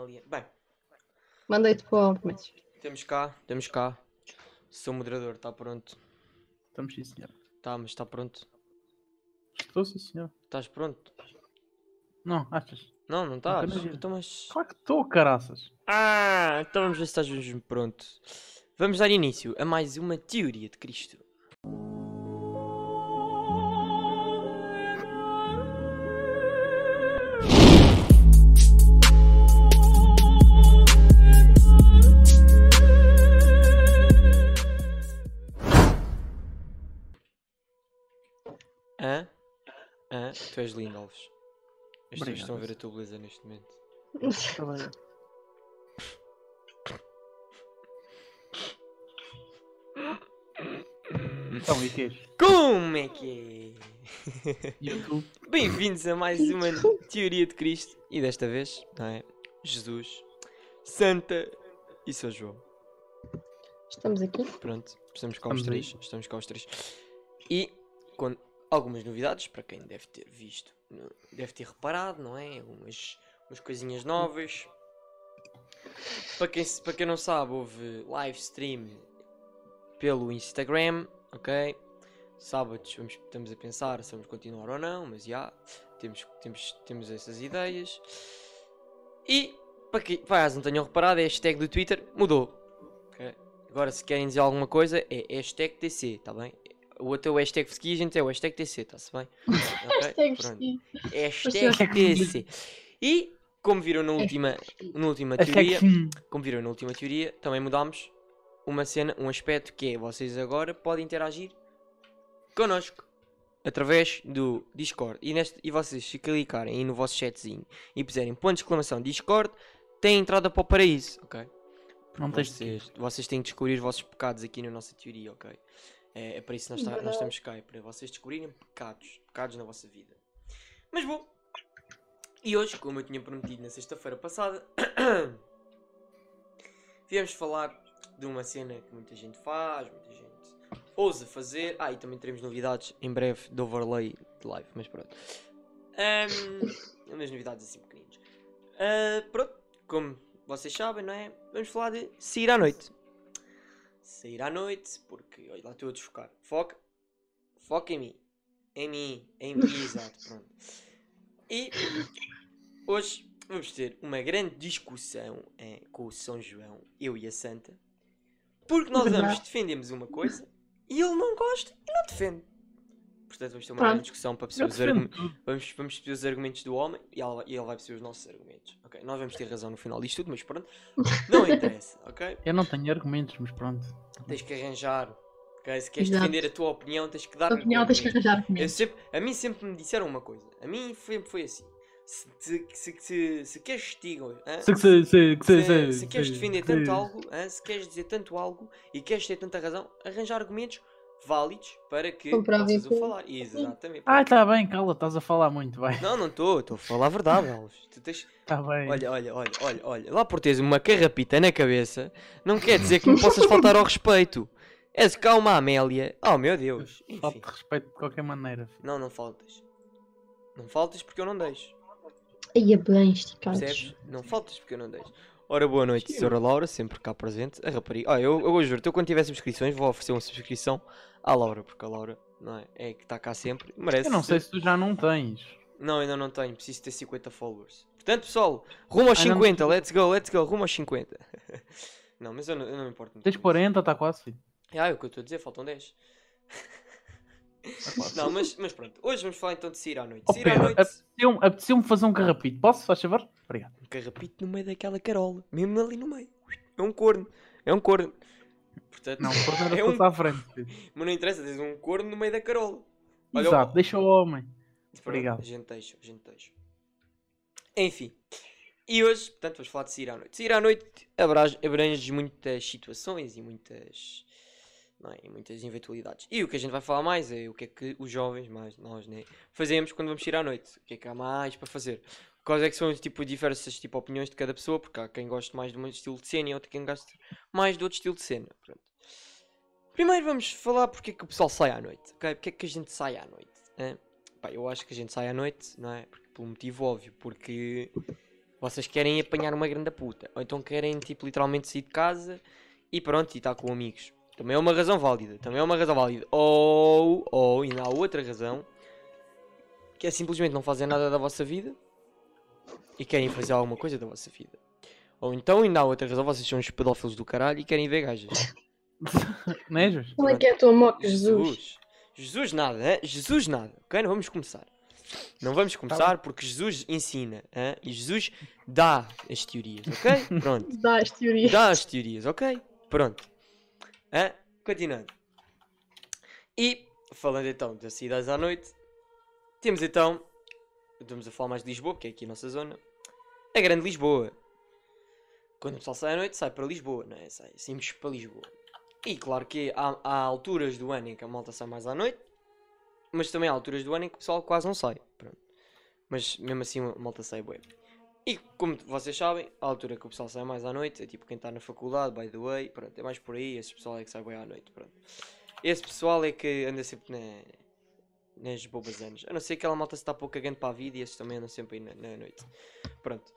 Amélia. Bem, Mandei-te para o Messi. temos cá, temos cá. Sou moderador, está pronto. Estamos sim, senhor. Tá, mas está pronto. Estou sim, senhor. Estás pronto? Não, achas? Não, não estás. eu. Então, mas. Claro que estou, caraças. Ah, então vamos ver se estás mesmo pronto. Vamos dar início a mais uma teoria de Cristo. Tu és lindo, Alves. As pessoas estão a ver a tua beleza neste momento. Então, e que és? Como é que é? YouTube. Bem-vindos a mais uma Teoria de Cristo. E desta vez, não é? Jesus, Santa e São João. Estamos aqui. Pronto, estamos cá os três. Estamos cá os três. E com algumas novidades para quem deve ter visto, deve ter reparado, não é? Algumas umas coisinhas novas. Para quem, para quem não sabe, houve live stream pelo Instagram, ok? Sábados vamos, estamos a pensar se vamos continuar ou não, mas já temos, temos, temos essas ideias. E para para as não tenham reparado, a hashtag do Twitter mudou. ok? Agora, se querem dizer alguma coisa, é hashtag TC, tá bem? O outro o hashtag Ski, a gente é o hashtag TC, está-se bem? Ok? Hashtag Pronto. Hashtag TC. E, como viram na última, na última teoria, como viram na última teoria, também mudámos uma cena, um aspecto que é vocês agora podem interagir connosco através do Discord. E, neste, e vocês, se clicarem aí no vosso chatzinho e puserem ponto de exclamação Discord, têm entrada para o paraíso, ok? Não tens de Vocês, vocês têm que descobrir os vossos pecados aqui na nossa teoria, ok? É, é para isso que nós, tá- nós estamos cá, é para vocês descobrirem pecados, pecados na vossa vida. Mas bom, e hoje, como eu tinha prometido na sexta-feira passada, viemos falar de uma cena que muita gente faz, muita gente ousa fazer. Ah, e também teremos novidades em breve de overlay de live, mas pronto. Um, umas novidades assim pequeninas. Ah, pronto, como vocês sabem, não é? Vamos falar de sair à noite. Sair à noite, porque olha lá estou a desfocar. Foca, foca em mim. Em mim, em mim, exato, pronto. E hoje vamos ter uma grande discussão eh, com o São João, eu e a Santa, porque nós ambos defendemos uma coisa e ele não gosta e não defende. Portanto, vamos ter uma grande discussão para perceber os argumentos. Vamos, vamos perceber os argumentos do homem e ele, vai- e ele vai perceber os nossos argumentos. Ok, nós vamos ter razão no final disto tudo, mas pronto, não interessa, ok? Eu não tenho argumentos, mas pronto. Tens que arranjar. ok? Se queres Exato. defender a tua opinião, tens que dar A opinião tens que arranjar comigo. sempre, a mim sempre me disseram uma coisa. A mim sempre foi assim. Se, se, se, se, se queres estigam, hã? Se, se, se, se, se, se queres defender tanto algo, se queres dizer tanto algo e queres ter tanta razão, arranjar argumentos válidos para que possas o falar. Exatamente. Ah, tá bem, cala, estás a falar muito, vai. Não, não estou, estou a falar a verdade, Alves. Tu tens... Tá bem. Olha, olha, olha, olha, olha. Lá por teres uma carrapita na cabeça, não quer dizer que me possas faltar ao respeito. És cá uma Amélia. Oh meu Deus. Falta respeito de qualquer maneira. filho. Não, não faltas. Não faltas porque eu não deixo. Aí é bem esticados. Percebes? Não faltas porque eu não deixo. Ora, boa noite, Sra. Laura, sempre cá presente. A rapariga. Ah, eu, eu juro, eu quando tiver subscrições vou oferecer uma subscrição à Laura, porque a Laura não é, é que está cá sempre. Merece. Eu não sei se tu já não tens. Não, ainda não tenho. Preciso ter 50 followers. Portanto, pessoal, rumo aos Ah, não 50. Let's go, let's go. Rumo aos 50. não, mas eu não, eu não me importo muito. Tens com 40, está quase. Ah, é o que eu estou a dizer, faltam 10. Quase. Não, mas, mas pronto. Hoje vamos falar então de sair à noite. Oh, Sair à noite. apeteceu-me apeteceu fazer um carrapito. Posso, faz favor? Obrigado. Um carrapito no meio daquela carola. Mesmo ali no meio. É um corno. É um corno. Portanto, Não, por era é é um... à frente. mas não interessa, tens um corno no meio da carola. Olha, Exato, o- deixa o homem. Pronto, Obrigado. A gente deixa, a gente deixa. Enfim. E hoje, portanto, vamos falar de sair à noite. Sair à noite abrange, abrange muitas situações e muitas, não é, muitas eventualidades. E o que a gente vai falar mais é o que é que os jovens, mais nós, né, fazemos quando vamos sair à noite. O que é que há mais para fazer. Quais é que são tipo, diversas tipo, opiniões de cada pessoa, porque há quem goste mais de um estilo de cena e outro quem goste mais de outro estilo de cena. Pronto. Primeiro vamos falar porque é que o pessoal sai à noite. ok? Porque é que a gente sai à noite. hã? Pá, eu acho que a gente sai à noite, não é? Porque, pelo motivo óbvio, porque Vocês querem apanhar uma grande puta. Ou então querem, tipo, literalmente sair de casa e pronto, e estar com amigos. Também é uma razão válida. Também é uma razão válida. Ou, ou, ainda há outra razão. Que é simplesmente não fazer nada da vossa vida. E querem fazer alguma coisa da vossa vida. Ou então ainda há outra razão. Vocês são uns pedófilos do caralho e querem ver gajas. Não é? Como é que é a tua moca, Jesus? Jesus. Jesus nada, hein? Jesus nada. Ok? Não vamos começar. Não vamos começar porque Jesus ensina hein? e Jesus dá as teorias, ok? Pronto. Dá as teorias. Dá as teorias, ok? Pronto. Hein? Continuando. E, falando então das cidades à noite, temos então, estamos a falar mais de Lisboa, que é aqui a nossa zona, a Grande Lisboa. Quando o pessoal sai à noite, sai para Lisboa, não é? Sai, saímos para Lisboa. E claro que há, há alturas do ano em que a malta sai mais à noite, mas também há alturas do ano em que o pessoal quase não sai. Pronto. Mas mesmo assim a malta sai bué. E como vocês sabem, a altura que o pessoal sai mais à noite é tipo quem está na faculdade, by the way, pronto, é mais por aí, esse pessoal é que sai bem à noite, pronto. Esse pessoal é que anda sempre na, nas bobas anos. A não ser que aquela malta se está pouco cagando para a vida e esses também andam sempre aí na, na noite. Pronto.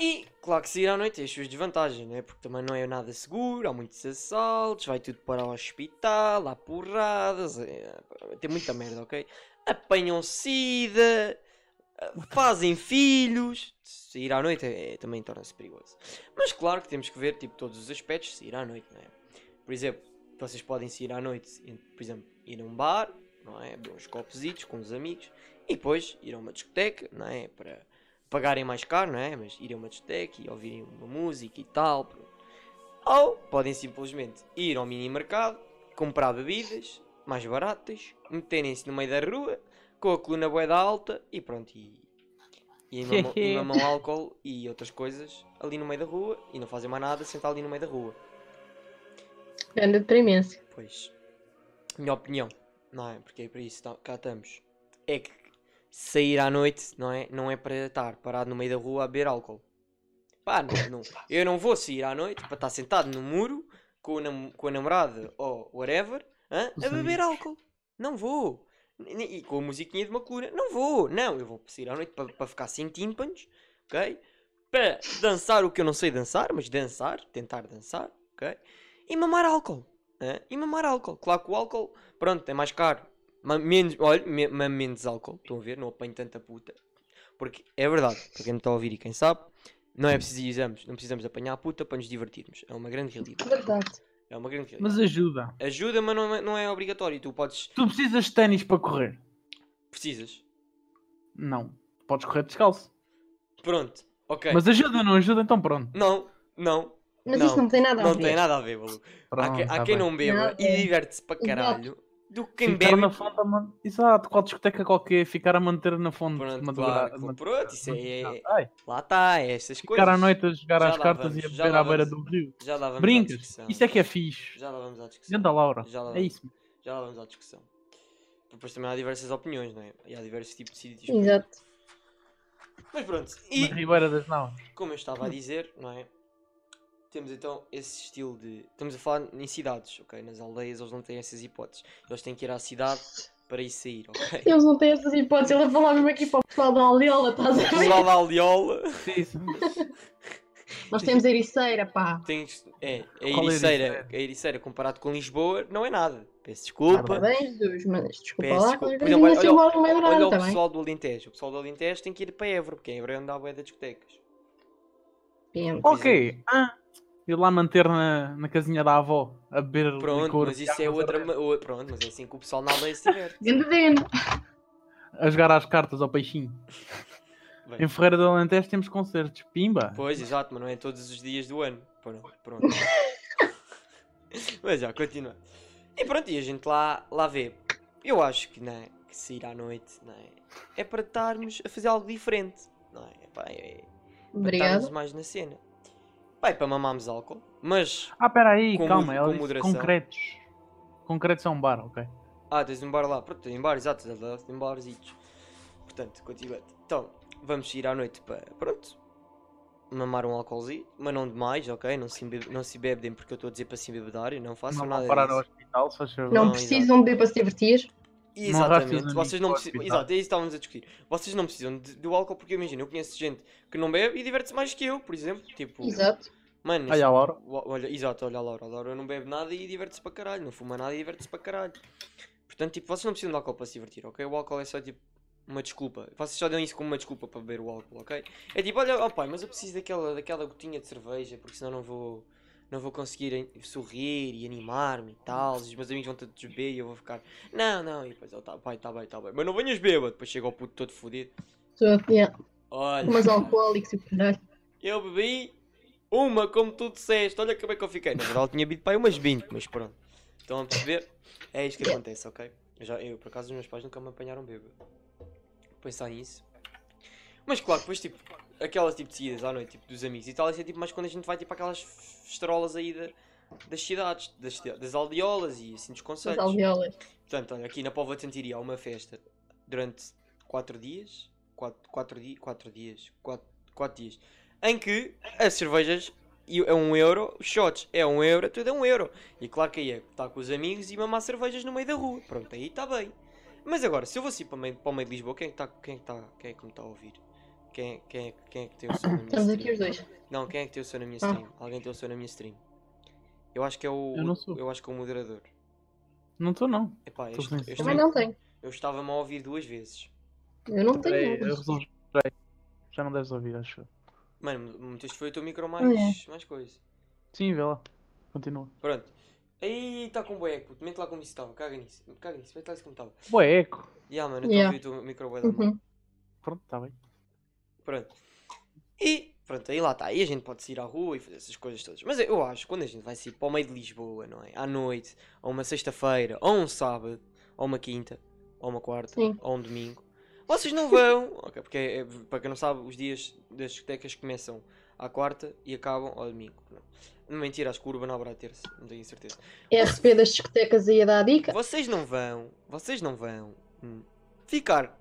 E claro que sair à noite tem as suas desvantagens, né? Porque também não é nada seguro, há muitos assaltos, vai tudo para o hospital, há porradas, é, tem muita merda, ok? Apanham sida, fazem filhos. Sair à noite é, também torna-se perigoso. Mas claro que temos que ver tipo, todos os aspectos de sair à noite, não é? Por exemplo, vocês podem sair à noite, por exemplo, ir a um bar, não é? Beber uns copos com os amigos e depois ir a uma discoteca, não é? Para pagarem mais caro, não é? Mas ir a uma discoteca e ouvirem uma música e tal. Ou podem simplesmente ir ao mini mercado, comprar bebidas mais baratas, meterem-se no meio da rua com a coluna boeda alta e pronto. E, e mamam, álcool e outras coisas ali no meio da rua e não fazem mais nada sentar ali no meio da rua. Grande deprimência. Pois, minha opinião, não é? Porque é para isso tá- cá estamos. É que sair à noite, não é? Não é para estar parado no meio da rua a beber álcool. Pá, não, não. Eu não vou sair à noite para estar sentado no muro com a, nam- com a namorada ou whatever? Os a beber álcool. Não vou. E com a musiquinha de uma coluna. Não vou. Não, eu vou sair à noite para, ficar sem tímpanos, ok? Para dançar o que eu não sei dançar, mas dançar, tentar dançar, ok? E mamar álcool. hã? E mamar álcool. Claro que o álcool, pronto, é mais caro. Ma- menos, olha, me, menos álcool. Estão a ver? Não apanho tanta puta. Porque é verdade, para quem me está a ouvir e quem sabe, não é preciso exames, não precisamos apanhar a puta para nos divertirmos. É uma grande realidade. Verdade. É uma grande. Mas ajuda. Ajuda, mas não é, não é obrigatório. Tu podes. Tu precisas de ténis para correr? Precisas. Não. Podes correr descalço. Pronto. Ok. Mas ajuda, não ajuda, então pronto. Não, não. Mas Não, isso não tem nada a Não ver. tem nada a ver. Há, Pronto, que- há tá quem bem. não beba Não, e é. diverte-se para Exato. caralho. Do que quem Ficar bebe. na fonte a man... Exato, qual discoteca qualquer, ficar a manter na fonte. Pronto, claro, madura- pronto, isso é- é- Ai, Lá está, é essas coisas. ficar à noite a jogar Já às cartas vamos, e a beber à beira do rio. Já lá vamos à Brincas, discussão. isso é que é fixe. Já lá vamos à discussão. Ganda Laura, Já lá é isso. Já lá vamos à discussão. Depois também há diversas opiniões, não é? E há diversos tipos de sítios. Exato. Mas pronto, Na e Ribeira das Naus. como eu estava a dizer, não é? Temos então esse estilo de. Estamos a falar em cidades, ok? Nas aldeias eles não têm essas hipóteses. Eles têm que ir à cidade para ir sair, ok? Eles não têm essas hipóteses. Ele a falar mesmo aqui para o pessoal da aldeola, estás a ver? Pessoal da aldeola. Nós temos a ericeira, pá. Tens, é, a é a Ericeira, Ericeira? a Ericeira comparado com Lisboa não é nada. Peço desculpa. Parabéns, Jesus, mas desculpa Peço lá. desculpa. Mas Por exemplo, assim olha- Olha o pessoal do Alentejo. O pessoal do Alentejo tem que ir para Évora, porque em Évora anda a bué de discotecas. Sim. Ok. Ah, ir lá manter na, na casinha da avó a beber Pronto, licor. mas isso é outra. a- ma- o- Pronto, mas é assim que o pessoal na aldeia se diverte. A jogar às cartas ao peixinho. Bem. Em Ferreira do Alentejo temos concertos. Pimba. Pois, exato, mas não é todos os dias do ano. Pronto. pronto. mas já, continua. E pronto, e a gente lá, lá vê. Eu acho que, não é, que sair à noite não é, é para estarmos a fazer algo diferente. Não é? Pá, é para estarmos mais na cena. Vai para mamarmos álcool, mas. Ah, pera aí, Com calma. com disse moderação. concretos. Concretos é um bar, ok. Ah, tens um bar lá. Pronto, tem um bar, exato. Tem barzitos. Portanto, continuando. Então, vamos ir à noite para. Pronto. Mamar um álcoolzinho, mas não demais, ok? Não se, embebe- não se bebem porque eu estou a dizer para se embebedar e não façam Não nada vão parar no disso. hospital, se. Não Não, precisam de beber para se divertir. Exatamente, amigos vocês não precisam. hospital. Exato, é isso que estávamos a discutir. Vocês não precisam de- do álcool porque imagina, eu conheço gente que não bebe e diverte-se mais que eu, por exemplo. Tipo, Exato. mano, Olha a Laura. Olha, exato, olha a Laura. A Laura não bebe nada e diverte-se para caralho. Não fuma nada e diverte-se para caralho. Portanto, tipo, vocês não precisam de álcool para se divertir, ok? O álcool é só tipo uma desculpa. Vocês só dão isso como uma desculpa para beber o álcool, ok? É tipo, olha, ó pai, mas eu preciso daquela, daquela gotinha de cerveja porque senão não vou, não vou conseguir sorrir e animar-me e tal. Os meus amigos vão todos beber e eu vou ficar, não, não. E depois, oh, tá, pai, tá bem, tá bem. Mas não venhas bêbado. Depois chega o puto todo fodido. Yeah. Olha. Umas alcoólicos e caralho. Eu bebi uma, como tu disseste. Olha como é que eu fiquei. Na verdade, eu tinha bebido para aí umas 20, mas pronto. Estão a perceber? É isto que acontece, ok? Eu, já, eu, por acaso, os meus pais nunca me apanharam bêbado. Pensar nisso. Mas claro, depois, tipo, aquelas tipo de saídas à noite, tipo, dos amigos e tal, isso é tipo mais quando a gente vai, tipo, aquelas festarolas aí da- das cidades, das, das aldeolas e assim dos conselhos. alveolas. Portanto, olha, aqui na Póvoa de Santiria há uma festa durante 4 dias. 4 quatro, di 4 dias. 4 quatro dias. Em que as cervejas é um euro, os shots é um euro, tudo é um euro. E claro que aí é estar com os amigos e mamar cervejas no meio da rua. Pronto, aí está bem. Mas agora, se eu vou assim para o meio, para o meio de Lisboa, quem é que está quem é que tá, quem é que me está a ouvir? Quem, é- quem, é, quem é que tem o som na minha Estamos stream? aqui os dois. Não, quem é que tem o som na minha Ah. stream? Alguém tem o som na minha stream? Eu acho que é o. Eu não sou. Eu acho que é o moderador. Não estou, não. Epá, som. Também não tenho. eu estava-me a ouvir duas vezes. Eu não Peraí, tenho. eu resolvi. Já não deves ouvir, acho. eu. Mano, meteste foi o teu micro mais, Ah, mais coisa. Sim, vê lá. Continua. Pronto. Aí está com bué, puto. Mente lá como isso estava. Caga nisso. Caga nisso. Mete lá isso como estava. Eco. Ya, mano, eu estou a Yeah. ouvir o teu micro bué da. Uhum. Pronto, está bem. Pronto. E pronto, aí lá está. Aí a gente pode sair à rua e fazer essas coisas todas. Mas eu acho que quando a gente vai sair para o meio de Lisboa, não é? À noite, ou uma sexta-feira, ou um sábado, ou uma quinta, ou uma quarta, Sim. ou um domingo, vocês não vão. ok, porque é- para quem não sabe, os dias das discotecas começam à quarta e acabam ao domingo. Pronto. Mentira, acho que o Urban abre à terça, não tenho certeza. SP das discotecas aí a dar a dica. Vocês não vão, vocês não vão hum, ficar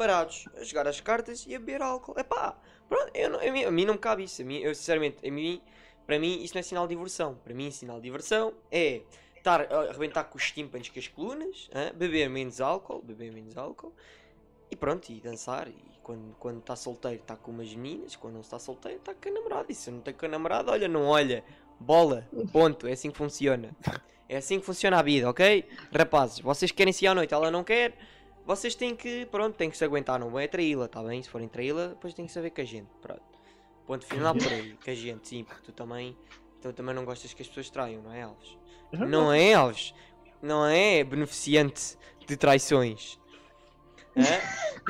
parados a jogar as cartas e a beber álcool. Epá, pronto, eu não, a, mim, não me cabe isso. A mim, eu sinceramente, a mim, para mim isso não é sinal de diversão. Para mim, sinal de diversão é estar a arrebentar com os tímpanos com as colunas, hã? beber menos álcool, beber menos álcool e pronto, e dançar. E quando quando está solteiro está com umas meninas, quando não está solteiro está com a namorada. E se eu não tenho com a namorada, olha, não olha, bola, ponto, é assim que funciona. É assim que funciona a vida, ok? Rapazes, vocês querem sair à noite, ela não quer, vocês têm que, pronto, têm que se aguentar, não é traí-la, tá bem? Se forem traí-la, depois têm que saber que a gente, pronto. Ponto final por aí, que a gente, sim, porque tu também, tu também não gostas que as pessoas traiam, não é, Alves? Não é, Alves? Não é beneficiante de traições. Hã?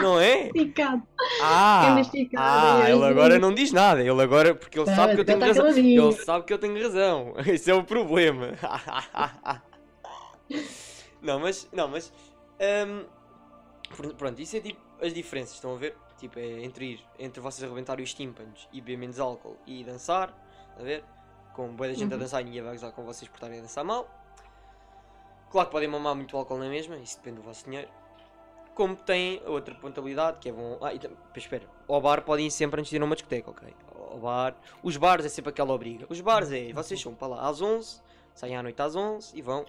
Não é? Esticado. Ah, esticado, ah, é, ele é. agora não diz nada, ele agora, porque ele Tá, sabe que eu tá tenho razão. caladinho. Ele sabe que eu tenho razão. Esse é o problema. não, mas. Não, mas. pr- pronto, isso é tipo as diferenças, estão a ver? Tipo, é entre ir, entre vocês arrebentarem os tímpanos e beber menos álcool e dançar, a ver? Com boa da gente a Uhum. dançar e ninguém vai gozar com vocês por estarem a dançar mal. Claro que podem mamar muito álcool na mesma, isso depende do vosso dinheiro. Como tem a outra pontabilidade, que é bom. Ah, e pois espera, ao bar podem ir sempre antes de ir a uma discoteca, ok? Ao bar. Os bares é sempre aquela obriga. Os bares é, vocês são para lá às 11, saem à noite às 11 e vão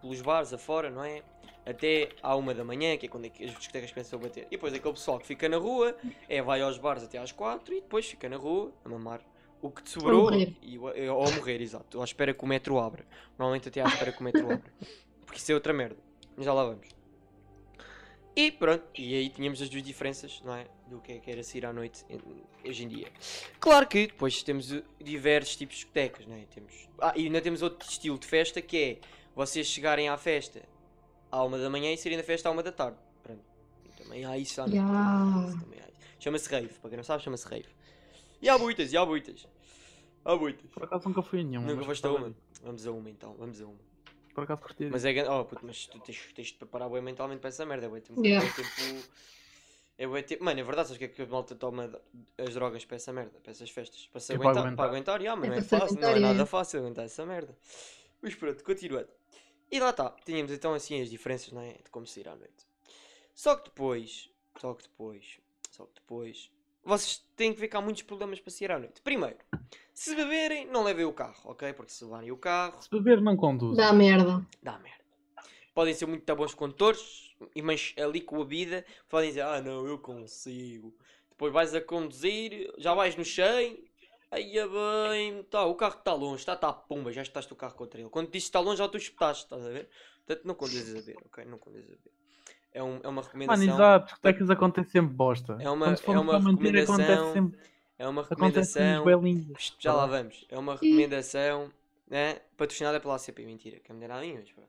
pelos bares afora, não é? Até à uma da manhã, que é quando é as discotecas começam a bater. E depois aquele pessoal que fica na rua, é vai aos bares até às 4 e depois fica na rua a mamar o que te sobrou. morrer. E, é, ou a morrer, exato. À espera que o metro abra. Normalmente até à espera que o metro abra. Porque isso é outra merda. Mas já lá vamos. E pronto, e aí tínhamos as duas diferenças, não é? Do que é que era sair à noite hoje em dia. Claro que depois temos diversos tipos de discotecas, não é? Temos... Ah, e ainda temos outro estilo de festa que é vocês chegarem à festa à uma da manhã e saírem da festa à uma da tarde. Pronto. E também há isso à noite. Chama-se rave, para quem não sabe, chama-se rave. E há muitas, e há muitas. Há muitas. Por acaso nunca fui a nenhuma. Nunca foste a uma? Vamos a uma então, vamos a uma. Por acaso curti. Mas é oh, puto, mas tu tens, tens de preparar bem mentalmente para essa merda. É bué tempo. Yeah. É tempo. É bué tempo. Mano, é verdade, sabes que é que a malta toma as drogas para essa merda, para essas festas? Para se É para aguentar, para aguentar, yeah, mas É não é para se fácil, não é nada fácil aguentar essa merda. Mas pronto, continuando. E lá está, tínhamos então assim as diferenças, não é? De como sair à noite. Só que depois, só que depois, só que depois, vocês têm que ver que há muitos problemas para sair à noite. Primeiro, se beberem, não levem o carro, ok? Porque se levarem o carro, Se beber, não conduz. Dá merda. dá merda. podem ser muito bons condutores, e- mas ali com a vida podem dizer, ah não, eu consigo. Depois vais a conduzir, já vais no 100, aí é bem, tá, o carro está longe, está, tá, pumba, já estás o carro contra ele. Quando dizes que está longe, já tu espetaste, estás a ver? Portanto, não conduzes a ver, ok? Não conduzes a ver. É, um, é uma recomendação. Mano, exato, discotecas acontece sempre bosta. É uma- é uma recomendação, acontece sempre, É uma recomendação. bem lindo. Psst, Já lá vamos. É uma recomendação né? patrocinada pela ACP. Mentira, que me deram a mim, mas pronto.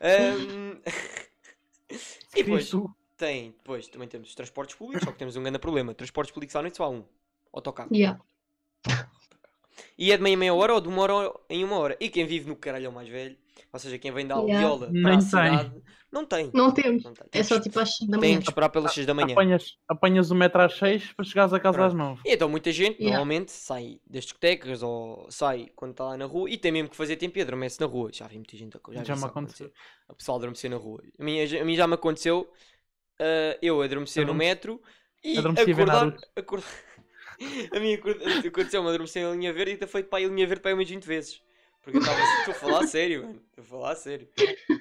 Ahm, e depois tu, tem, depois também temos os transportes públicos, só que temos um grande problema. Transportes públicos à noite só há um. Autocarro. Yeah. E é de meia meia hora ou de uma hora em uma hora. E quem vive no caralhão mais velho, ou seja, quem vem da Yeah. Aldeola para Nem a tem. cidade, não tem. Não temos. Não tem. É Tem só tipo às 5 da tem manhã. que esperar pelas 6 da manhã. apanhas, apanhas o metro às 6 para chegares a casa Pronto. às 9. E então muita gente Yeah. normalmente sai das discotecas ou sai quando está lá na rua e tem mesmo que fazer tempo e adormece na rua. Já vi muita gente a já, Já me aconteceu. A pessoa adormecer na rua. A mim, a mim já me aconteceu ah, eu adormecer no Adormece- metro e adormeci acordar... a acord- aconteceu-me adormecer na linha verde e ter feito para a linha verde para aí umas 20 vezes. Porque eu estava assim, estou a falar a sério, mano. Estou a falar a sério.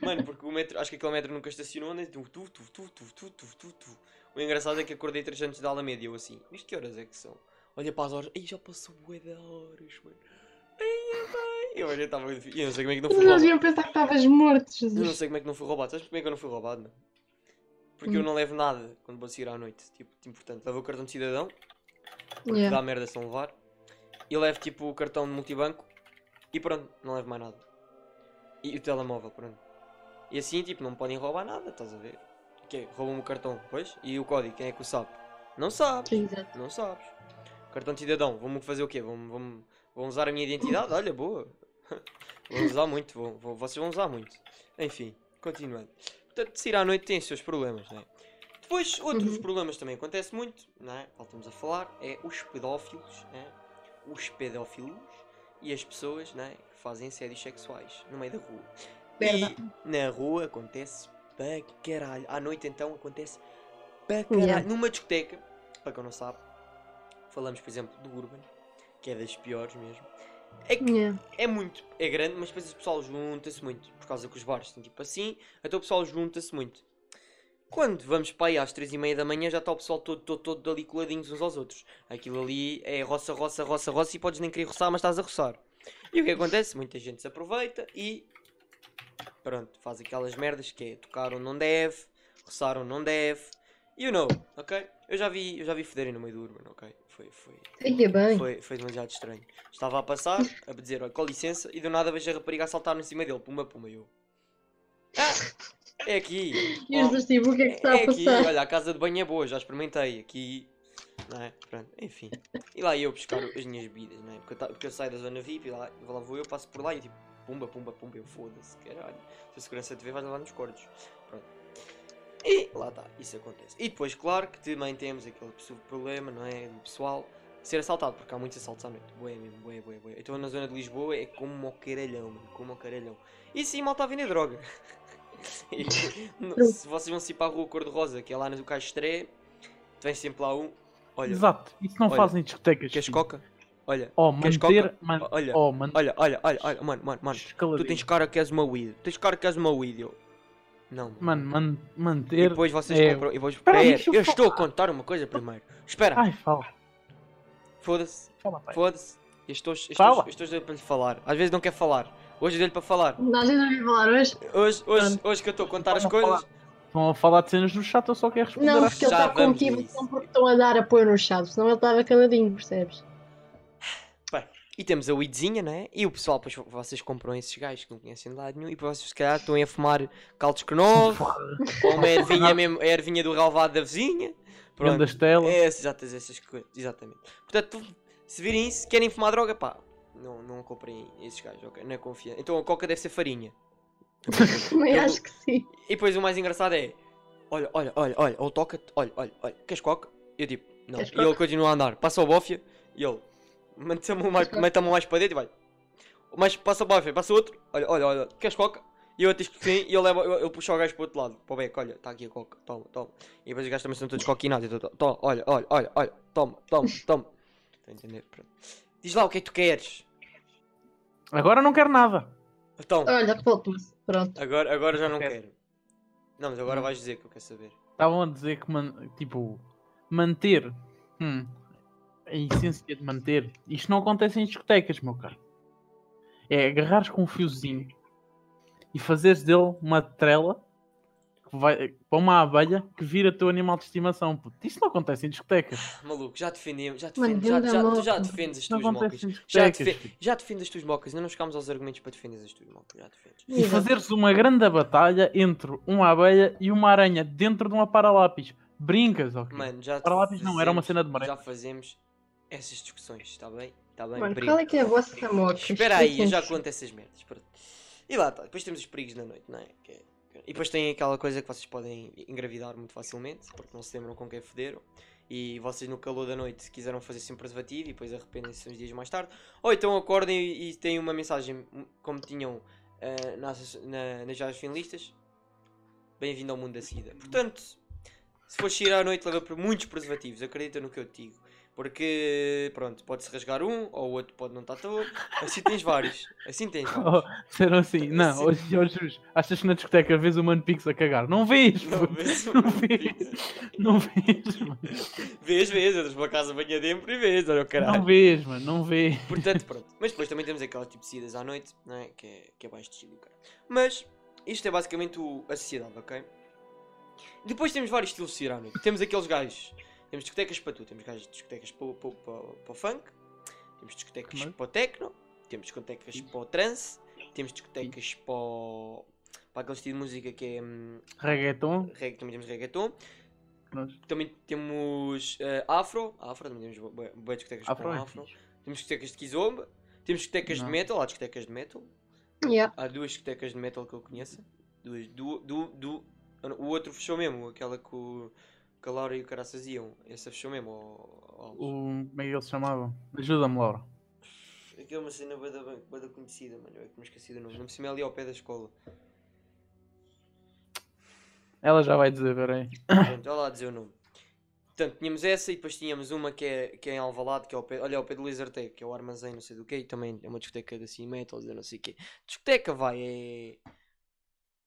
Mano, porque o metro, acho que aquele metro nunca estacionou, anda tu, tu, tu, tu, tu, tu, tu, tu, tu. O engraçado é que acordei 3 antes da Alameda e eu assim, isto que horas é que são? Olha para as horas, ai já passou bué de horas, mano. Ai. Eu já estava. Eu não sei como é que não fui Eles roubado. iam pensar que estavas morto, Eu não Jesus. sei como é que não fui roubado. Sabes como é que eu não fui roubado, mano? Porque eu Hum. não levo nada quando vou sair à noite. Tipo, importante. Levo o cartão de cidadão, Yeah. dá merda se não levar. E levo tipo o cartão de multibanco e pronto, não levo mais nada. E o telemóvel, pronto. E assim, tipo, não me podem roubar nada, estás a ver? Que Roubam-me o cartão, pois? E o código, quem é que o sabe? Não sabes. Exato. Não sabes. Cartão de cidadão, vão-me fazer o quê? Vão, vão, vão usar a minha identidade? Olha, boa. vão usar muito, vão, vão- vocês vão usar muito. Enfim, continuando. Portanto, sair à noite tem os seus problemas, não é? Depois, outros Uhum. problemas também acontece muito, não é? Voltamos a falar, é os pedófilos, é? Os pedófilos e as pessoas, não é? Que fazem assédios sexuais no meio da rua. Verdade. E na rua acontece para caralho. À noite então acontece para caralho. Yeah. Numa discoteca, para quem não sabe, falamos por exemplo do Urban, que é das piores mesmo. É que Yeah. é muito, é grande, mas depois o pessoal junta-se muito. Por causa que os bares estão tipo assim, então o pessoal junta-se muito. Quando vamos para aí às três e meia da manhã já está o pessoal todo, todo, todo ali coladinhos uns aos outros. Aquilo ali é roça, roça, roça, roça e podes nem querer roçar, mas estás a roçar. E o que acontece? Muita gente se aproveita e pronto, faz aquelas merdas que é tocar onde não deve, roçar onde não deve. You know, ok? Eu já vi, eu já vi foderem no meio do Urban, ok? Foi, foi, bem. foi, foi demasiado estranho. Estava a passar, a dizer, olha, com licença, e do nada vejo a rapariga a saltar em cima dele, pumba, e eu. Ah, é aqui. E Jesus, tipo, o que é que está é a aqui, passar? olha, a casa de banho é boa, já experimentei, aqui. Não é? Pronto, enfim. E lá eu buscar as minhas bebidas, não é? Porque eu, ta- porque eu saio da zona VIP e lá, lá vou eu, passo por lá e tipo, pumba, pumba, pumba, eu foda-se, caralho. Se a segurança te vê, vais levar nos cordos. Pronto. E lá está, isso acontece. E depois, claro que também temos aquele problema, não é? Do pessoal ser assaltado, porque há muitos assaltos à noite. Boé mesmo, boé, boé, boé. Então na zona de Lisboa é como o caralhão, mano, como o caralhão. E sim, mal está a vender droga. E, se vocês vão se ir para a rua Cor-de-Rosa, que é lá no Caixa Estreia, vem sempre lá um. Olha, Exato, isso não olha, fazem discotecas. queres filho. coca? Olha, Oh, Queres manter. coca? Man... olha, Oh, man... olha, olha, olha, olha, mano, mano, mano. Tu escaladinho. tens cara que és uma weed. Tens cara que és uma weed. Eu... Não, Mano, man... E manter. depois vocês é- compram. E depois... Espera aí, eu eu estou a contar uma coisa primeiro. Espera, Ai, fala. foda-se, Fala, pai. foda-se. Estou, estou, Fala. eu estou a para lhe falar. Às vezes não quer falar. Hoje dei-lhe para falar. Não falar hoje. Hoje, hoje, hoje que eu estou a contar as coisas. Estão a falar de cenas do chat, eu só quero responder Não, porque ele está com motivação porque estão a dar apoio no chat, senão ele estava caladinho, percebes? Bem, e temos a weedzinha, né? E o pessoal, depois vocês compram esses gajos que não conhecem de lado nenhum. E depois vocês, se calhar, estão a fumar caldos que novo. ou uma ervinha mesmo, a ervinha do relvado da vizinha. Pronto. Grandes telas. É, exatas, essas coisas, exatamente. Portanto, se virem isso, querem fumar droga, pá, não, não comprem esses gajos, ok? Não é confiança. Então a coca deve ser farinha. Também Eu- acho que sim. E depois o mais engraçado é: olha, olha, olha, olha, ele toca-te, olha, olha, olha, queres coca? Eu tipo, não. Queres E ele continua a andar, passa o bofia e ele mete a mão mais, mete a mão mais para dentro e vai. Mas passa o bofia, passa outro, olha, olha, olha, queres coca? E eu diz que sim, e ele, leva, ele, ele puxa o gajo para o outro lado, para o beco, olha, está aqui a coca, toma, toma. E depois os gajos também são todos coquinados, então, toma, olha, olha, olha, olha, toma, toma, toma. Está a entender? Pronto. Diz lá o que é que tu queres. Agora não quero nada. Então, Olha. Pronto. Agora, agora já não Quero. quero. Não, mas agora vais dizer que eu quero saber. Estavam a dizer que, man- tipo, manter. hum, a essência de manter. Isto não acontece em discotecas, meu caro. É agarrares com um fiozinho e fazeres dele uma trela vai, para uma abelha que vira teu animal de estimação. Puto. Isto não acontece em discotecas. Maluco, já defendemos, já defendes, já, já, tu já defendes as não tuas mocas. Já, defe- já defendes as tuas mocas, ainda não chegámos aos argumentos para defender as tuas mocas, já defendes. E fazeres uma grande batalha entre uma abelha e uma aranha dentro de uma paralápis. Brincas, ok? Mano, já Para lápis não, era uma fazemos- cena de maré. Já fazemos essas discussões, está bem? Está bem, Mano, qual é que é a vossa moca? Espera aí, eu já conto essas merdas. pronto. E lá está, depois temos os perigos da noite, não é- que é- E depois tem aquela coisa que vocês podem engravidar muito facilmente, porque não se lembram com quem foderam. E vocês no calor da noite quiseram fazer sem preservativo e depois arrependem-se uns dias mais tarde. Ou então acordem e, têm uma mensagem hum, como tinham ah, nas, na, nas finalistas. Bem-vindo ao mundo da SIDA. Portanto, se for sair à noite, leva por muitos preservativos. Acredita no que eu te digo. Porque, pronto, pode-se rasgar um, ou o outro pode não estar todo. Assim tens vários. Assim tens vários. Oh, assim, não, Sim. hoje, hoje achas que na discoteca vês o Mano Pix a cagar? Não vês, Não vês não vês, não vês, mano. Vês, vês, entras para casa banha dentro e vês, olha o Não caralho. vês, mano, não vês. Portanto, pronto. Mas depois também temos aquelas tipo de saídas à noite, não é? Que é, que é baixo de cara. Mas, isto é basicamente o- a sociedade, ok? Depois temos vários estilos de sair à noite. Temos aqueles gajos. Temos discotecas para tudo. Temos de discotecas para, o- para, para, para o funk. Temos discotecas Também. para o techno. Temos discotecas Fixe. para o trance. Temos discotecas para, o- para aquele estilo de música que é. hum, Reggaeton. regga- também temos reggaeton. nós- Também temos eh, afro. Afro, também temos bué discotecas Afro com é afro. fixe. Temos discotecas de kizomba. Temos discotecas de Não. metal. Há discotecas de metal. Yeah. Há duas discotecas de metal que eu conheço. Duas. Do, do, do, o outro fechou mesmo. Aquela que, o, que a Laura e o Caraças iam. Essa fechou mesmo. O, como é que ele se chamava? Ajuda-me, Laura. Aquilo é uma cena bué da, bué da conhecida, mano. Eu é que me esqueci do nome. Não me cima ali ao pé da escola. Ela já vai dizer, peraí. Pronto, olha lá dizer o nome. Portanto, tínhamos essa e depois tínhamos uma que é, que é em Alvalade, que é ao pé, olha, ao pé do Lasertec, que é o armazém, não sei do que, e também é uma discoteca de assim, metal, de não sei o quê. Discoteca, vai, é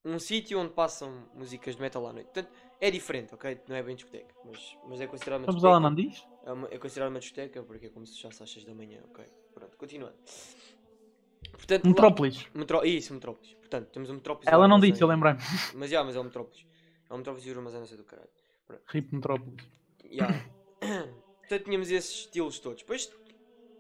um sítio onde passam músicas de metal à noite. Portanto, é diferente, ok? Não é bem discoteca, mas, mas é considerado uma Vamos discoteca. lá, não diz? É, uma, é considerado uma discoteca porque é como se já às 6 da manhã, ok? Pronto, continuando. Portanto, lá- Metrópolis. Metró... Isso, Metrópolis. Portanto, temos o Metrópolis. Ela não disse, eu lembrei-me. Mas já, mas é o Metrópolis. É o Metrópolis e não sei do caralho. Rip Metrópolis. Ya. Portanto, tínhamos esses estilos todos. Depois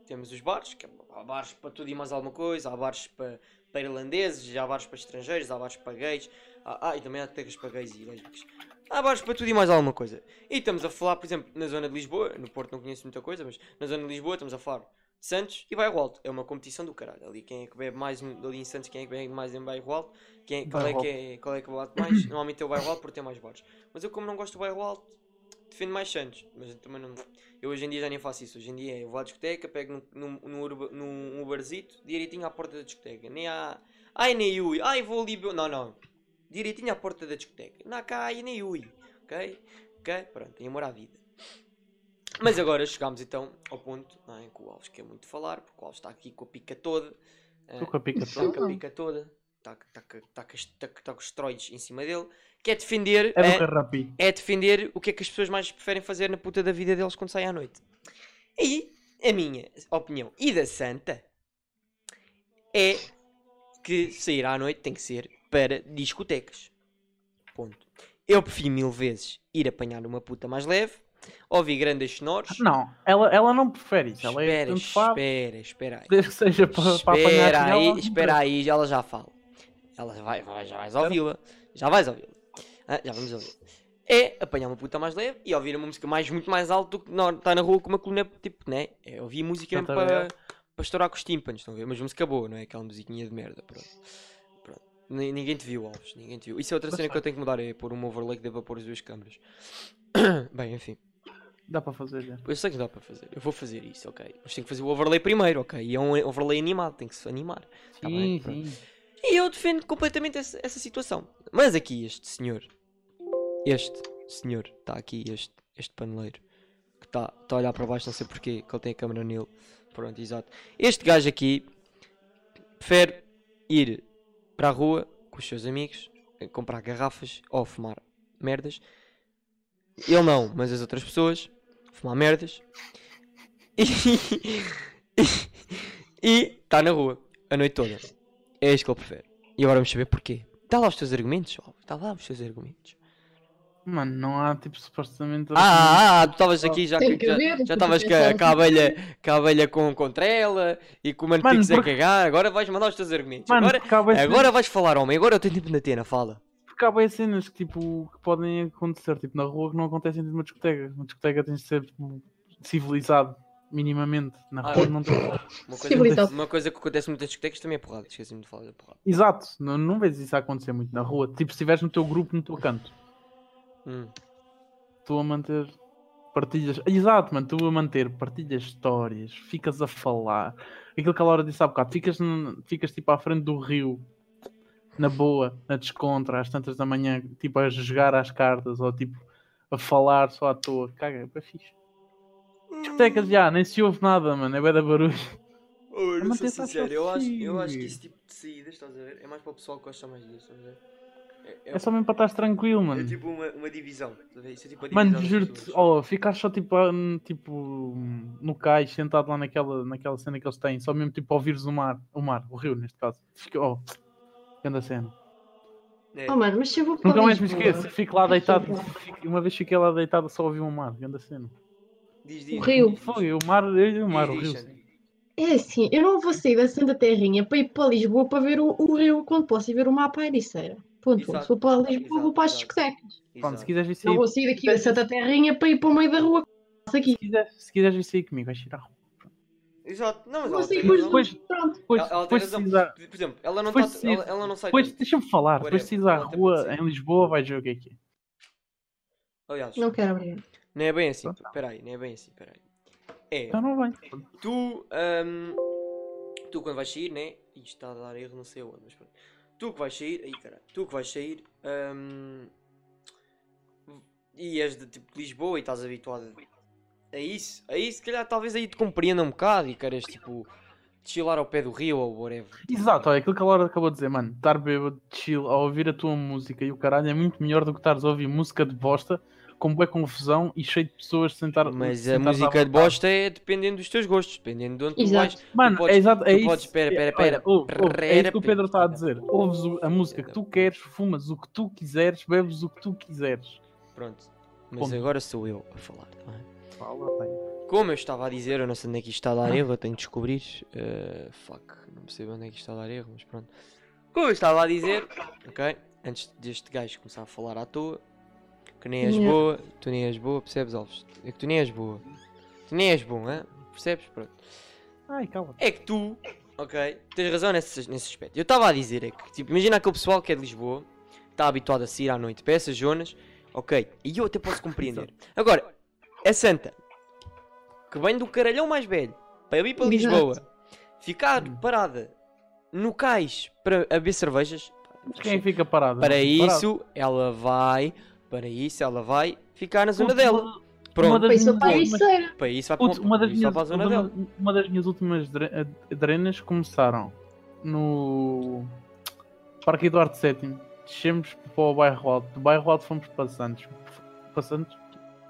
temos os bares, que há bares para tudo e mais alguma coisa, há bares para, para irlandeses, há bares para estrangeiros, há bares para gays, há, ah, e também há tecas para gays e lésbicas. Há bares para tudo e mais alguma coisa. E estamos a falar, por exemplo, na zona de Lisboa, no Porto não conheço muita coisa, mas na zona de Lisboa estamos a falar de Santos e Bairro Alto. É uma competição do caralho. Ali quem é que bebe mais ali em Santos, quem é que bebe mais em Bairro Alto, quem é, qual, é que é, qual é que bate mais. Normalmente é o Bairro Alto porque tem mais bares. Mas eu como não gosto do Bairro Alto, defendo mais Santos. Mas eu também não. Eu hoje em dia já nem faço isso. Hoje em dia eu vou à discoteca, pego num, num, num, num Uberzito, direitinho à porta da discoteca. Nem há. Ai, nem ui. Ai, vou ali. Não, não. Direitinho à porta da discoteca. Não há cá, ai, nem ui. Ok? Ok? Pronto, tem amor à vida. Mas agora chegámos então ao ponto não é, que o Alves quer muito falar, porque o Alves está aqui com a pica toda. Estou com a pica Está com a pica toda. Está tá, com- tá, com os esteroides em cima dele. Defender. É a- do Carrapi. é defender o que é que as pessoas mais preferem fazer na puta da vida deles quando saem à noite. E a minha opinião e da Santa é que sair à noite tem que ser para discotecas. Ponto. Eu prefiro mil vezes ir apanhar uma puta mais leve, ouvir grandes sonoros. Não, ela, ela não prefere isso. Ela é espera, faz, espera, espera aí. desde que seja para, para apanhar Espera com aí, ela, espera aí, ela já fala. Ela vai, vai já vais ouvi-la. Já vais ouvi-la. Ah, já vamos ouvir. É apanhar uma puta mais leve e ouvir uma música mais, muito mais alta do que estar tá na rua com uma coluna, tipo, né? É ouvir música para, para estourar com os tímpanos, estão a ver? Mas música boa, não é? Aquela musiquinha de merda, pronto. Ni- Ninguém te viu, Alves, ninguém te viu. Isso é outra Mas cena que vai. eu tenho que mudar, é pôr um overlay que para pôr as duas câmaras. Bem, enfim. Dá para fazer já. Eu sei que dá para fazer. Eu vou fazer isso, ok? Mas tem que fazer o overlay primeiro, ok? E é um overlay animado, tem que se animar. Tá Sim, pronto. sim. E eu defendo completamente essa, essa situação. Mas aqui este senhor, este senhor, está aqui, este, este paneleiro, que está tá a olhar para baixo, não sei porquê, que ele tem a câmera nele. Pronto, exato. Este gajo aqui prefere ir para a rua com os seus amigos comprar garrafas ou fumar merdas. Ele não, mas as outras pessoas fumar merdas. E está na rua a noite toda. É isto que ele prefere. E agora vamos saber porquê. Dá lá os teus argumentos. Dá lá os teus argumentos. Mano, não há tipo supostamente. Ah, ah, ah, tu estavas aqui já Tem que que já- tem estavas com, a- com a assim. abelha, com a abelha com, contra ela e com o mano Mano, Pix a porque- cagar. Agora vais mandar os teus argumentos. Mano, agora agora vais falar, homem. Agora eu tenho tempo na tena, fala. Porque há bué cenas que, tipo, que podem acontecer tipo, na rua que não acontecem numa discoteca. Uma discoteca tens de ser tipo, civilizado, minimamente. Na Ah, rua é. não tem. Uma coisa, uma coisa que acontece muito nas discotecas também é porrada. Esqueci-me de falar da porrada. Exato, não, não vês isso acontecer muito na rua. Tipo, se estiveres no teu grupo, no teu canto, Hum. tu a manter partilhas. Exato, mano, tu a manter partilhas histórias, ficas a falar. Aquilo que a Laura disse há bocado, ficas, n- ficas tipo à frente do rio, na boa, na descontra, às tantas da manhã, tipo a jogar às cartas ou tipo a falar só à toa. Caga, é bem fixe. Discotecas já, nem se ouve nada, mano, é bué da barulho. Oh, eu não Mas sou é sincero, eu acho, eu acho que esse tipo de saídas, estás a ver? É mais para o pessoal que gosta mais disso, estás a ver? É, É só mesmo para estar tranquilo, é mano. tipo uma, uma divisão? Isso é tipo a Mano, divisão das juro-te, oh, ficar só tipo, tipo no cais, sentado lá naquela, naquela cena que eles têm, só mesmo tipo ouvires o mar, o mar, o rio neste caso. Fica, oh, grande cena. É. Oh, mano, mas se eu vou para Nunca mais me esqueço, fico lá deitado, fico- uma vez fiquei lá deitado só ouvi o mar, grande cena. Diz, O diz. rio. Foi, o mar, o mar, o Diz, rio. diz, sim. Xande. É assim, eu não vou sair da Santa Terrinha para ir para Lisboa para ver o, o rio quando posso ir ver o mapa à Ericeira. Ponto. Exato. Se vou para Lisboa, Exato, vou para as discotecas. Pronto, se quiseres vir Não sair, vou sair daqui da Santa Terrinha para ir para o meio da rua. Aqui. se quiseres, se quiseres vir sair comigo, vais ir à rua. Exato. Não, mas ela sair tem depois, razão. Depois- pronto. Depois, Ela, ela tem depois razão. precisar, Por exemplo, ela não, Depois tá, ela, ela não sai depois deixa-me falar, depois se ires à tem rua em Lisboa, vais ver o que é que é. Aliás, Não quero abrir. não é bem assim. Espera aí, não é bem assim. Espera aí. É, Então não vai. tu, ahm, tu quando vais sair, né? Isto está a dar erro, não sei onde, mas pronto. Tu que vais sair, aí caralho, tu que vais sair, ahm, e és de tipo Lisboa e estás habituado a isso, a isso, se calhar talvez aí te compreenda um bocado e queres tipo chilar ao pé do rio ou whatever. Exato, olha, aquilo que a Laura acabou de dizer, mano, estar bêbado, chill, a ouvir a tua música e o caralho é muito melhor do que estares a ouvir música de bosta, com boa confusão e cheio de pessoas sentar Mas a música de bosta é dependendo dos teus gostos, dependendo de onde tu Exato. vais. Mano, podes- é exato, é tu isso. podes- espera, é, espera, espera, olha, ouve, ouve, é isso que o Pedro está a dizer. Ouves a música que tu queres, fumas o que tu quiseres, bebes o que tu quiseres. Pronto. Mas Ponto. agora sou eu a falar, tá bem? Fala, bem. Como eu estava a dizer, eu não sei onde é que isto está a dar erro, eu tenho de descobrir. eh, fuck, não percebo onde é que isto está a dar erro, mas pronto. Como eu estava a dizer, ok? Antes deste gajo começar a falar à toa, que nem és Yeah. boa, tu nem és boa, percebes, Alves? É que tu nem és boa. Tu nem és bom, hein? percebes? Pronto. Ai, cala. É que tu, ok, tens razão nesse, nesse aspecto. Eu estava a dizer, é que, tipo, imagina aquele pessoal que é de Lisboa, está habituado a sair à noite para essas zonas, ok, e eu até posso compreender. Agora, é santa, que vem do caralhão mais velho, para vir para Exato. Lisboa, ficar parada no cais para beber cervejas, Mas quem fica parado? para isso ela vai, para isso ela vai ficar na zona dela. Pronto, Para isso para Ericeira. para isso vai para, uma das isso minhas, para a zona uma, dela. uma das minhas últimas dre- drenas começaram no Parque Eduardo VII. Descemos para o bairro Alto. Do bairro Alto fomos para Santos. Para Santos?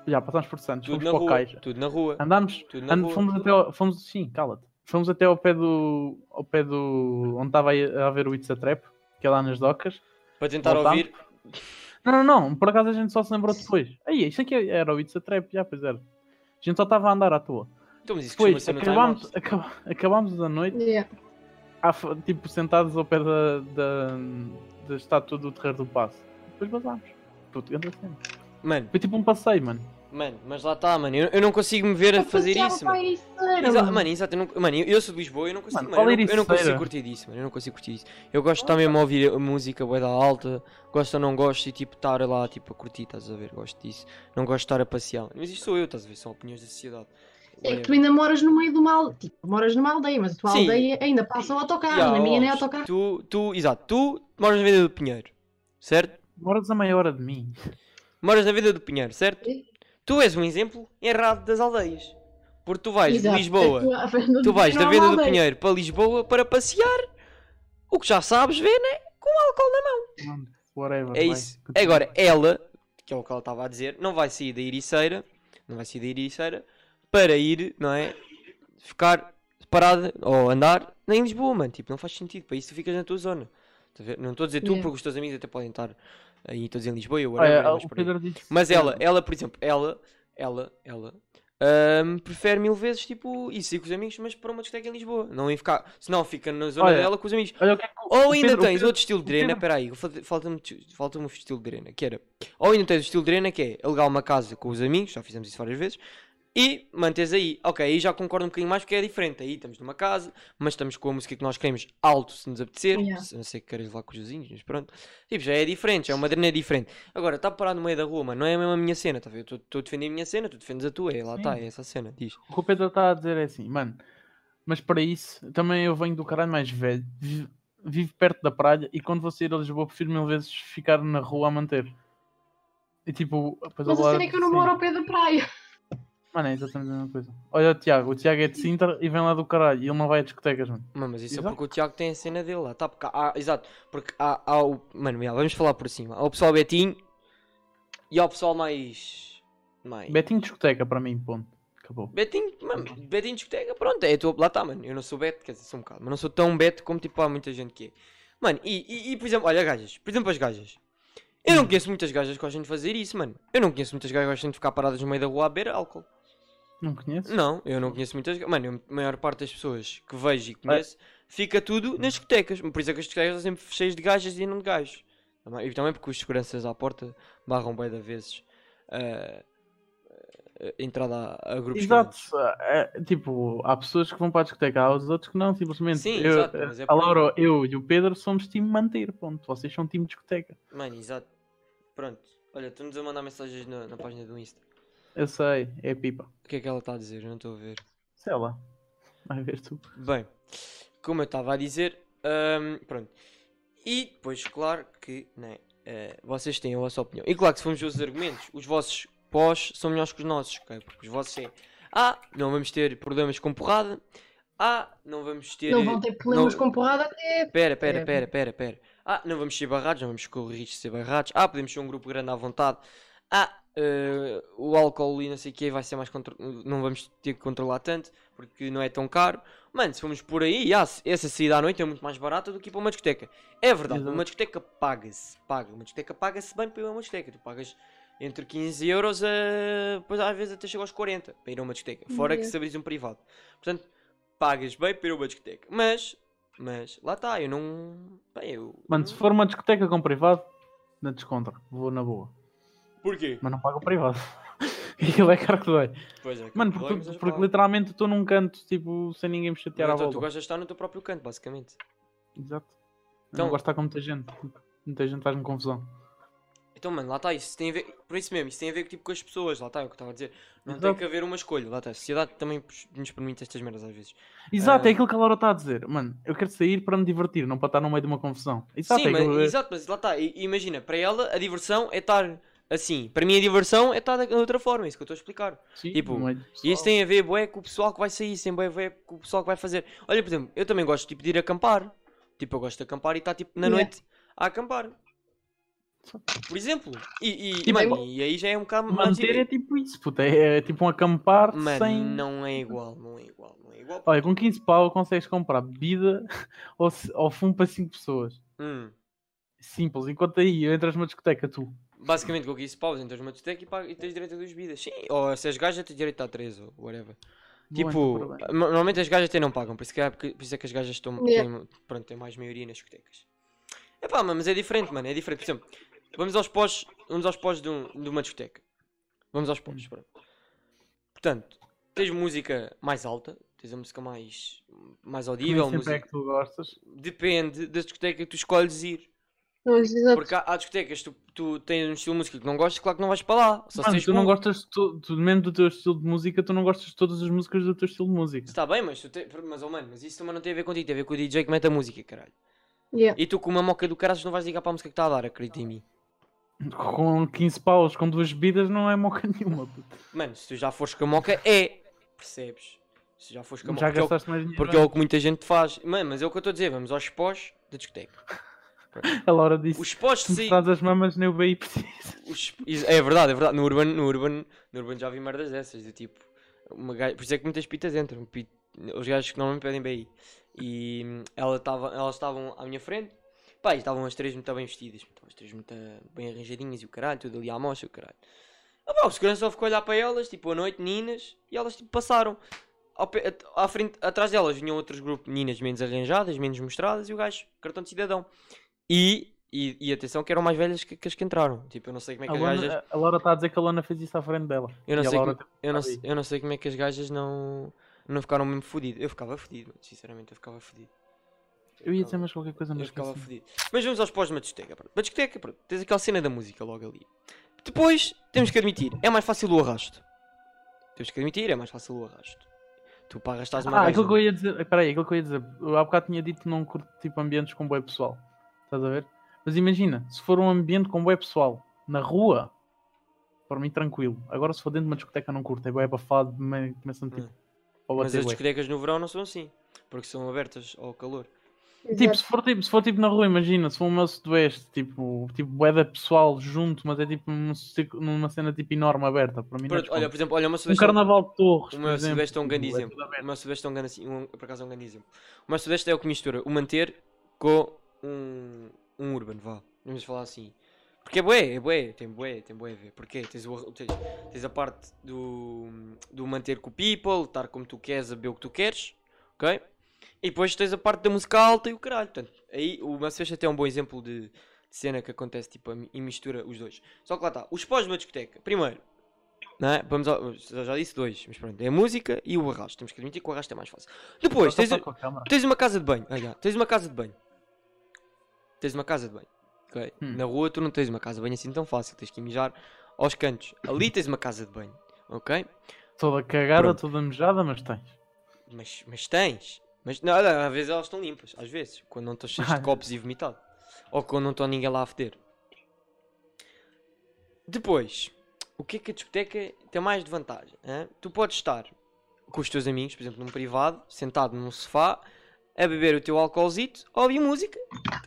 Já, passámos por Santos. Tudo fomos para o Caixa. tudo na rua, Andámos, tudo na and- rua. fomos até ao, fomos, sim, cala-te. Fomos até ao pé do, ao pé do, onde estava a haver o It's a Trap, que é lá nas docas. Para tentar Voltámos. ouvir, Não, não, não, por acaso a gente só se lembrou depois. Aí, isto aqui era o It's a Trap, já, pois era. A gente só estava a andar à toa. então, mas isso Depois, acabámos, acaba- acabámos a noite, Yeah. à tipo, sentados ao pé da, da, da estátua do Terreiro do Passo. Depois vazámos. Puto, grande cena. Mano, Foi tipo um passeio, mano. Mano, mas lá está, mano. Eu, eu não consigo me ver a fazer isso, mano. Ericeira, Exa- mano. mano, exato, eu, não, mano, eu, sou de Lisboa, eu não consigo, Mano, mano, eu, fala não, eu não consigo curtir disso, mano, eu não consigo curtir isso. Eu gosto de também de ouvir a música bué da alta, gosto ou não gosto e tipo estar lá tipo a curtir, estás a ver, gosto disso. Não gosto de estar a passear. Mas isto sou eu, estás a ver, são opiniões da sociedade. É que tu ainda moras no meio de uma aldeia. Tipo, moras numa aldeia, mas a tua Sim. aldeia ainda passa o autocarro. Ya, na minha nem é autocarro. Tu, tu, exato, tu moras na vida do Pinheiro, certo? Moras a meia hora de mim. Moras na vida do Pinheiro, certo? Sim. Tu és um exemplo errado das aldeias. Porque tu vais Exato. de Lisboa, tu do vais da Venda do. Pinheiro para Lisboa para passear. O que já sabes ver, né? com álcool na mão. Whatever. É vai, isso. continua. Agora, ela, que é o que ela estava a dizer, não vai sair da Ericeira, não vai sair da Ericeira, para ir, não é? Ficar parada ou andar em Lisboa, mano. Tipo, não faz sentido. Para isso tu ficas na tua zona. Tá? Não estou a dizer tu, Yeah. porque os teus amigos até podem estar aí todos em Lisboa e eu, Olha, whatever, é aí. Disse. Mas ela, ela, por exemplo, ela, ela, ela, ahm, prefere mil vezes, tipo, isso ir com os amigos, mas para uma discoteca em Lisboa. Não ir ficar, senão fica na zona Olha, dela com os amigos. Olha que é Ou ainda Pedro- tens Pedro- outro estilo de drena, peraí, falta- falta-me falta o estilo de drena, que era. Ou ainda tens o estilo de drena, que é alugar uma casa com os amigos, já fizemos isso várias vezes, e mantes aí. Ok, aí já concordo um bocadinho mais porque é diferente. Aí estamos numa casa, mas estamos com a música que nós queremos alto se nos apetecer. Yeah. Se não sei que queres lá com os vizinhos, mas pronto. Tipo, já é diferente, já é uma drena diferente. Agora, está parado no meio da rua, mano, não é mesmo a minha cena, tá a ver? Eu estou a defender a minha cena, tu defendes a tua, é, lá está, é essa cena, diz. O que o Pedro está a dizer é assim, mano. Mas para isso, também eu venho do caralho mais velho. vi- Vivo perto da praia e quando vou sair a Lisboa prefiro mil vezes ficar na rua a manter. E tipo, depois Mas a cena é que eu não moro ao pé da praia. Mano, é exatamente a mesma coisa. Olha o Tiago, o Tiago é de Sintra e vem lá do caralho e ele não vai a discotecas, mano. Mano, mas isso Exato. é porque o Tiago tem a cena dele lá, tá? Porque há, exato, porque há, há o. Mano, já, vamos falar por cima. Há o pessoal Betinho e há o pessoal mais. mais... Betinho discoteca para mim, ponto. Acabou. Betinho, mano, Betinho discoteca, pronto, é, tu, lá está, mano. Eu não sou Beto, quer dizer, sou um bocado, mas não sou tão Beto como tipo há muita gente que é. Mano, e, e, e, por exemplo, olha, gajas, por exemplo, as gajas. Eu não conheço muitas gajas que gostam de fazer isso, mano. Eu não conheço muitas gajas que gostam de ficar paradas no meio da rua a beber álcool. Não conheces? Não, eu não conheço muitas. Mano, a maior parte das pessoas que vejo e conheço fica tudo nas discotecas. Por isso é que as discotecas estão sempre cheias de gajas e não de gajos. E também porque os seguranças à porta barram bem de vezes ah, ah, a entrada a, a grupos Exato, é, tipo, há pessoas que vão para a discoteca, há os outros que não, simplesmente. Sim, eu, exato, é a por. Laura, eu e o Pedro somos time manter, ponto. Vocês são time discoteca. Mano, exato. Pronto. Olha, estamos a mandar mensagens na, na página do Insta. Eu sei, é pipa. O que é que ela está a dizer? Eu não estou a ver. Sei lá. Vai ver tu. Bem, como eu estava a dizer, hum, pronto. E depois, claro que né, eh, vocês têm a vossa opinião. E claro que se formos os argumentos, os vossos pós são melhores que os nossos, ok? Porque os vossos é Ah, não vamos ter problemas com porrada. Ah, não vamos ter. Não vão ter problemas não- com porrada até. Pera, pera, É. pera, pera, pera. Ah, não vamos ser barrados, não vamos correr risco de ser barrados. Ah, podemos ser um grupo grande à vontade. Ah, eh, o álcool e não sei o que vai ser mais contro... Não vamos ter que controlar tanto porque não é tão caro. Mano, se formos por aí, ah, se- essa saída à noite é muito mais barata do que ir para uma discoteca. É verdade, Exato. uma discoteca paga-se. Paga. Uma discoteca paga-se bem para ir a uma discoteca. Tu pagas entre 15 euros a. Depois às vezes até chega aos 40 para ir a uma discoteca. Fora que Yeah. se abris um privado. Portanto, pagas bem para ir a uma discoteca. Mas mas lá está, eu não. Bem, eu. Mano, se for uma discoteca com privado, não descontra. Vou na boa. Porquê? Mas não pago o privado. Aquilo é caro que dói. Pois é, Mano, que porque, mas porque literalmente estou num canto, tipo, sem ninguém me chatear à Então, tu volta. gostas de estar no teu próprio canto, basicamente. Exato. Eu Então- não gosto de estar com muita gente. Muita gente faz-me confusão. Então, mano, lá está, isso tem a ver. Por isso mesmo, isso tem a ver tipo, com as pessoas, lá está, é o que eu estava a dizer. Não tem Exato. que haver uma escolha, lá está. A sociedade também nos permite estas merdas às vezes. Exato, Ah. é aquilo que a Laura está a dizer. Mano, eu quero sair para me divertir, não para estar no meio de uma confusão. Exato, Sim, é mas, aquilo- exato, mas lá está. Imagina, para ela a diversão é estar assim. Para mim a diversão é estar de outra forma, é isso que eu estou a explicar. Sim, tipo, E isso tem a ver, bué, com o pessoal que vai sair, sem bué, bué, com o pessoal que vai fazer. Olha, por exemplo, eu também gosto tipo, de ir acampar. Tipo, eu gosto de acampar e estar tipo na noite a acampar. Por exemplo. E, e, Tipo, mano, e aí já é um bocado mais. Manter é tipo isso, puta. É, é tipo um acampar Mano, sem. não é igual, não é igual, não é igual. Olha, com 15 pau consegues comprar bebida ou, ou fumo para 5 pessoas. Hum. Simples. Enquanto aí entras numa discoteca, tu. Basicamente, com 15 paus, entras numa discoteca e, paga- e tens direito a duas bebidas. Sim, ou se és gaja, tens direito a três, ou whatever. Bom, Tipo, então, parabéns. no- normalmente as gajas até não pagam, por isso, que é, por isso é que as gajas estão, Yeah. têm, pronto, têm mais maioria nas discotecas. É pá, mas é diferente, mano, é diferente. Por exemplo, vamos aos pós, vamos aos pós de, um- de uma discoteca. Vamos aos Hum. pós, pronto. Portanto, tens música mais alta, tens a música mais, mais audível, música... é que tu gostas. depende da discoteca que tu escolhes ir. Exato. Porque há, há discotecas tu, tu tens um estilo de música que não gostas, claro que não vais para lá. Só se Mano, tens tu não gostas, de to- tu, mesmo do teu estilo de música, tu não gostas de todas as músicas do teu estilo de música. Está bem, mas, tu te... mas, oh, mano, mas isso também não tem a ver contigo, tem a ver com o DJ que mete a música, caralho. Yeah. E tu com uma moca do caralho não vais ligar para a música que está a dar, acredita em mim. Com 15 paus, com duas bebidas, não é moca nenhuma. puta. Mano, se tu já fores com a moca, é. Percebes? Se já fores com a moca, Já porque, é o, gastaste mais dinheiro. porque é o que muita gente faz. Mano, mas é o que eu estou a dizer, vamos aos pós da discoteca. A Laura disse: Os postos me aí. traz as mamas, nem o BI precisa. Os- É verdade, é verdade. No Urban, no Urban, no Urban já vi merdas dessas. Do tipo, uma gaja, por isso é que muitas pitas entram. pi- Os gajos que normalmente pedem BI. E hum, ela tava, elas estavam à minha frente. Pá, e estavam as três muito bem vestidas. Estavam as três muito bem arranjadinhas e o caralho, tudo ali à mostra, o caralho. Ah, pá, o segurança só ficou a olhar para elas, tipo, à noite, meninas, e elas tipo passaram. Pé- à frente, atrás delas vinham outros grupos de meninas menos arranjadas, menos mostradas, e o gajo, cartão de cidadão. E, e, e atenção que eram mais velhas que, que as que entraram. Tipo, eu não sei como é A, que as gajas. Laura, a Laura está a dizer que a Lona fez isso à frente dela. Eu não, E a sei como, eu, não, eu não sei como é que as gajas não, não ficaram mesmo fodidas. Eu ficava fodido, sinceramente, eu ficava fodido. Eu ia dizer mais qualquer coisa, Eu mas ficava fodido. Mas vamos aos pós de uma discoteca. pronto. Uma discoteca, pronto, tens aquela cena da música logo ali. Depois, temos que admitir, é mais fácil o arrasto. Temos que admitir, é mais fácil o arrasto. Tu para arrastares uma Ah, aquilo que eu ia dizer. Espera aí, aquilo que eu ia dizer. Eu há bocado tinha dito que não curto tipo ambientes com bué pessoal. Estás a ver? Mas imagina, se for um ambiente com bué pessoal, na rua, para mim tranquilo. Agora se for dentro de uma discoteca não curto, é bué abafado, começando tipo. a Mas as bué. discotecas no verão não são assim. Porque são abertas ao calor. Tipo, se for tipo, se for tipo na rua, imagina, se for o meu sudoeste, tipo, tipo bué pessoal junto, mas é tipo num numa cena tipo enorme aberta, para mim não é Pronto, olha, por exemplo, olha uma Um sugestão. carnaval de Torres, O por meu exemplo, Sudeste é um grande tipo, exemplo. tudo aberto. O meu Sudeste é um grande, assim- um, por acaso é um grande exemplo. O meu Sudeste é o que mistura o manter com um, um urban, vá. Vamos falar assim. Porque é bué, é bué, tem bué, tem bué a ver. Porquê? Tens, o, tens, tens a parte do, do manter com o people, estar como tu queres, a ver o que tu queres, ok? E depois tens a parte da música alta e o caralho. Portanto, aí o Sudeste até é um bom exemplo de, de cena que acontece tipo, e mistura os dois. Só que lá está, os pós de uma discoteca. Primeiro, não é? Vamos ao, já disse dois, mas pronto, é a música e o arrasto. Temos que admitir que o arrasto é mais fácil. Depois, tens, tens uma casa de banho. Ah, já, tens uma casa de banho. Tens uma casa de banho. ok? Hum. Na rua tu não tens uma casa de banho assim tão fácil. Tens que mijar aos cantos. Ali tens uma casa de banho. Ok? Toda cagada, Pronto. toda mejada, mas tens. Mas, mas tens. Mas não, olha, às vezes elas estão limpas. Às vezes. Quando não estão cheias de Ah. copos e vomitado. Ou quando não está ninguém lá a feder. Depois, o que é que a discoteca tem mais de vantagem? hã? Tu podes estar com os teus amigos, por exemplo, num privado, sentado num sofá, a beber o teu álcoolzito, a ouvir música,